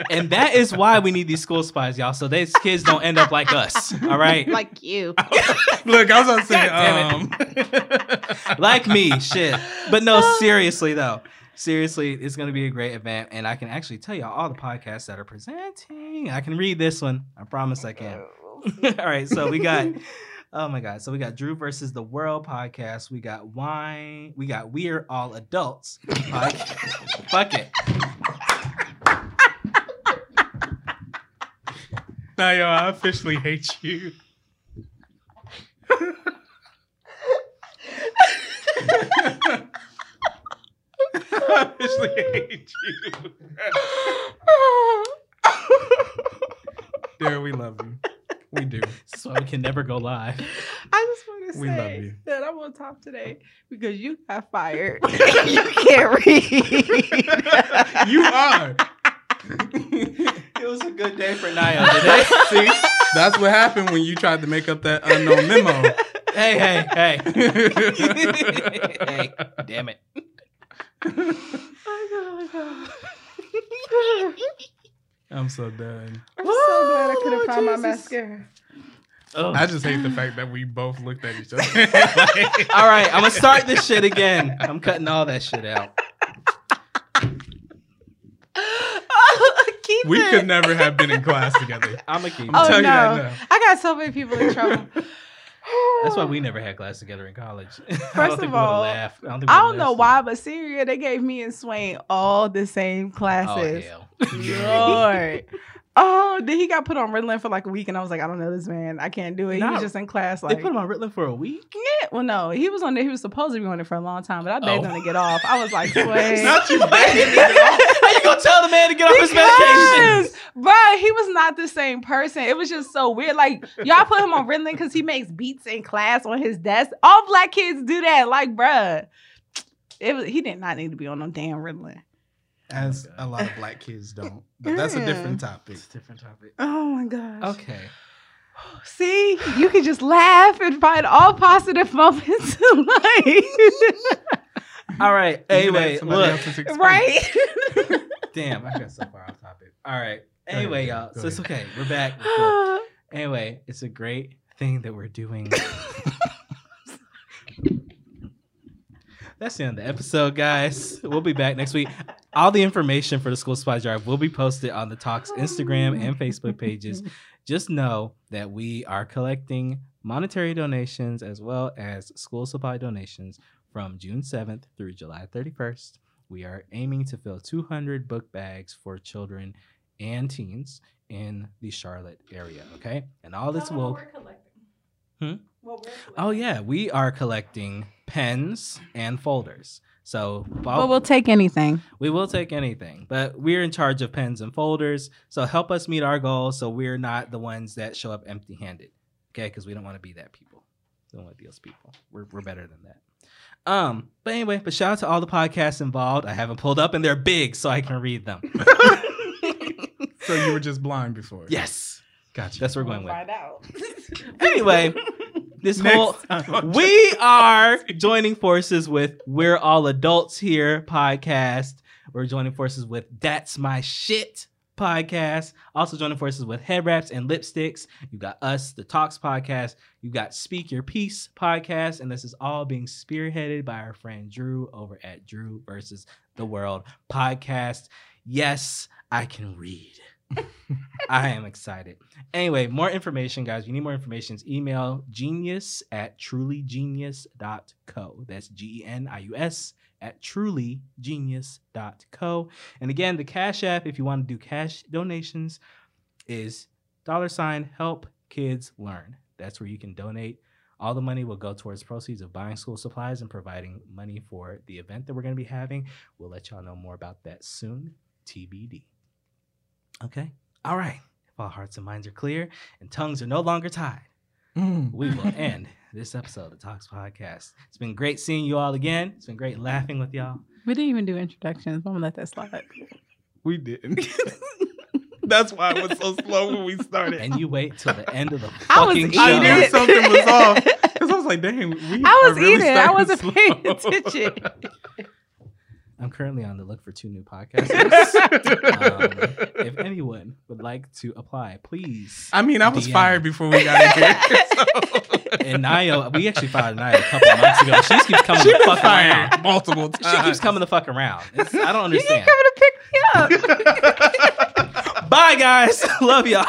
Speaker 1: and that is why we need these school spies, y'all. So these kids don't end up like us. All right.
Speaker 2: like you.
Speaker 3: Look, I was gonna say, um,
Speaker 1: like me, shit. But no, seriously though. Seriously, it's gonna be a great event, and I can actually tell y'all all the podcasts that are presenting. I can read this one. I promise I can. all right, so we got. Oh my god! So we got Drew versus the World podcast. We got wine. We got We're All Adults podcast. Fuck it.
Speaker 3: Now, yo, I officially hate you. I officially hate you. Darren, we love you. We do.
Speaker 1: So we can never go live.
Speaker 2: I just want to
Speaker 3: We love
Speaker 2: say
Speaker 3: you.
Speaker 2: that I'm on top today because you got fired. you can't read.
Speaker 3: You are.
Speaker 1: It was a good day for Naya today.
Speaker 3: See, that's what happened when you tried to make up that unknown memo.
Speaker 1: hey, hey, hey. hey, damn it.
Speaker 3: Oh I'm so done.
Speaker 2: I'm so glad I oh, couldn't
Speaker 1: Oh,
Speaker 2: find my
Speaker 1: Jesus.
Speaker 2: mascara.
Speaker 1: Oh.
Speaker 3: I just hate the fact that we both looked at each other.
Speaker 1: all right, I'm gonna start this shit again. I'm cutting all that shit out.
Speaker 2: Keep
Speaker 3: we could never have been in class together.
Speaker 1: I'm gonna keep.
Speaker 2: Oh no.
Speaker 3: that now.
Speaker 2: I got so many people in trouble.
Speaker 1: That's why we never had class together in college.
Speaker 2: First of all.
Speaker 1: I don't, think
Speaker 2: I don't know why, but Syria, they gave me and Swain all the same classes.
Speaker 1: Oh
Speaker 2: classes.
Speaker 1: hell.
Speaker 2: Lord. Oh, then he got put on Ritalin for like a week, and I was like, I don't know this man. I can't do it. he was just in class,
Speaker 1: They put him on Ritalin for a week.
Speaker 2: yeah. Well, no, he was on there. He was supposed to be on it for a long time, but I begged
Speaker 1: Oh.
Speaker 2: him to get off. I was like, Swain.
Speaker 3: Not you begging me.
Speaker 1: How you gonna tell the man to get off his medication?
Speaker 2: Because, bruh, he was not the same person. It was just so weird. Like, y'all put him on Ritalin because he makes beats in class on his desk. All black kids do that. Like, bruh, it was, he did not need to be on no damn Ritalin.
Speaker 3: As oh a lot of black kids don't. But that's a different mm. topic.
Speaker 1: It's a different topic.
Speaker 2: Oh my gosh.
Speaker 1: Okay.
Speaker 2: See, you can just laugh and find all positive moments in life.
Speaker 1: All right. Anyway, look.
Speaker 2: right?
Speaker 1: Damn, I got so far off topic. All right. Anyway,
Speaker 3: go
Speaker 1: y'all. So
Speaker 3: go
Speaker 1: it's okay. We're back. Anyway, it's a great thing that we're doing. That's the end of the episode, guys. We'll be back next week. All the information for the school supply drive will be posted on the Talks Instagram and Facebook pages. Just know that we are collecting monetary donations as well as school supply donations from June 7th through July 31st. We are aiming to fill 200 book bags for children and teens in the Charlotte area. Okay, and all this will. We're collecting. Hmm? Oh yeah, we are collecting pens and folders. So
Speaker 2: Well, we'll take anything.
Speaker 1: we will take anything, but we're in charge of pens and folders. So help us meet our goals so we're not the ones that show up empty handed. Okay, because we don't want to be that people. We don't want to be those people. We're, we're better than that. Um, but anyway, but shout out to all the podcasts involved. I haven't pulled up and they're big so I can read them.
Speaker 3: So you were just blind before.
Speaker 1: yes.
Speaker 3: Gotcha.
Speaker 1: That's what we're going with.
Speaker 2: Find out.
Speaker 1: Anyway, this whole
Speaker 3: Next time.
Speaker 1: we are joining forces with We're All Adults Here podcast. We're joining forces with That's My Shit podcast. Also joining forces with Head Wraps and Lipsticks. You got us, the Talks podcast. You got Speak Your Peace podcast. And this is all being spearheaded by our friend Drew over at Drew versus the World podcast. Yes, I can read. I am excited. Anyway, more information, guys. If you need more information, email genius at trulygenius.co. That's G E N I U S at trulygenius.co. And again, the Cash App, if you want to do cash donations, is dollar sign help kids learn. That's where you can donate. All the money will go towards proceeds of buying school supplies and providing money for the event that we're going to be having. We'll let y'all know more about that soon. TBD. Okay. All right. If all hearts and minds are clear and tongues are no longer tied,
Speaker 3: Mm.
Speaker 1: we will end this episode of the Talks Podcast. It's been great seeing you all again. It's been great laughing with y'all.
Speaker 2: We didn't even do introductions. I'm gonna let that slide.
Speaker 3: We didn't. That's why it was so slow when we started.
Speaker 1: And you wait till the end of the
Speaker 2: I was
Speaker 1: fucking
Speaker 2: eating.
Speaker 1: show.
Speaker 3: I knew something was off. Because I was like, dang, we
Speaker 2: I
Speaker 3: are
Speaker 2: was
Speaker 3: really
Speaker 2: eating. I wasn't paying
Speaker 3: slow.
Speaker 2: attention.
Speaker 1: I'm currently on the look for two new podcasters. um, if anyone would like to apply, please.
Speaker 3: I mean, I was
Speaker 1: DM.
Speaker 3: fired before we got in here. so-
Speaker 1: And Nyla, we actually fired Nyla a couple of months ago. She keeps coming
Speaker 3: She
Speaker 1: the
Speaker 3: was
Speaker 1: fuck around.
Speaker 3: multiple times.
Speaker 1: She keeps coming the fuck around. It's, I don't understand.
Speaker 2: You keep coming to pick me up.
Speaker 1: Bye, guys. Love y'all.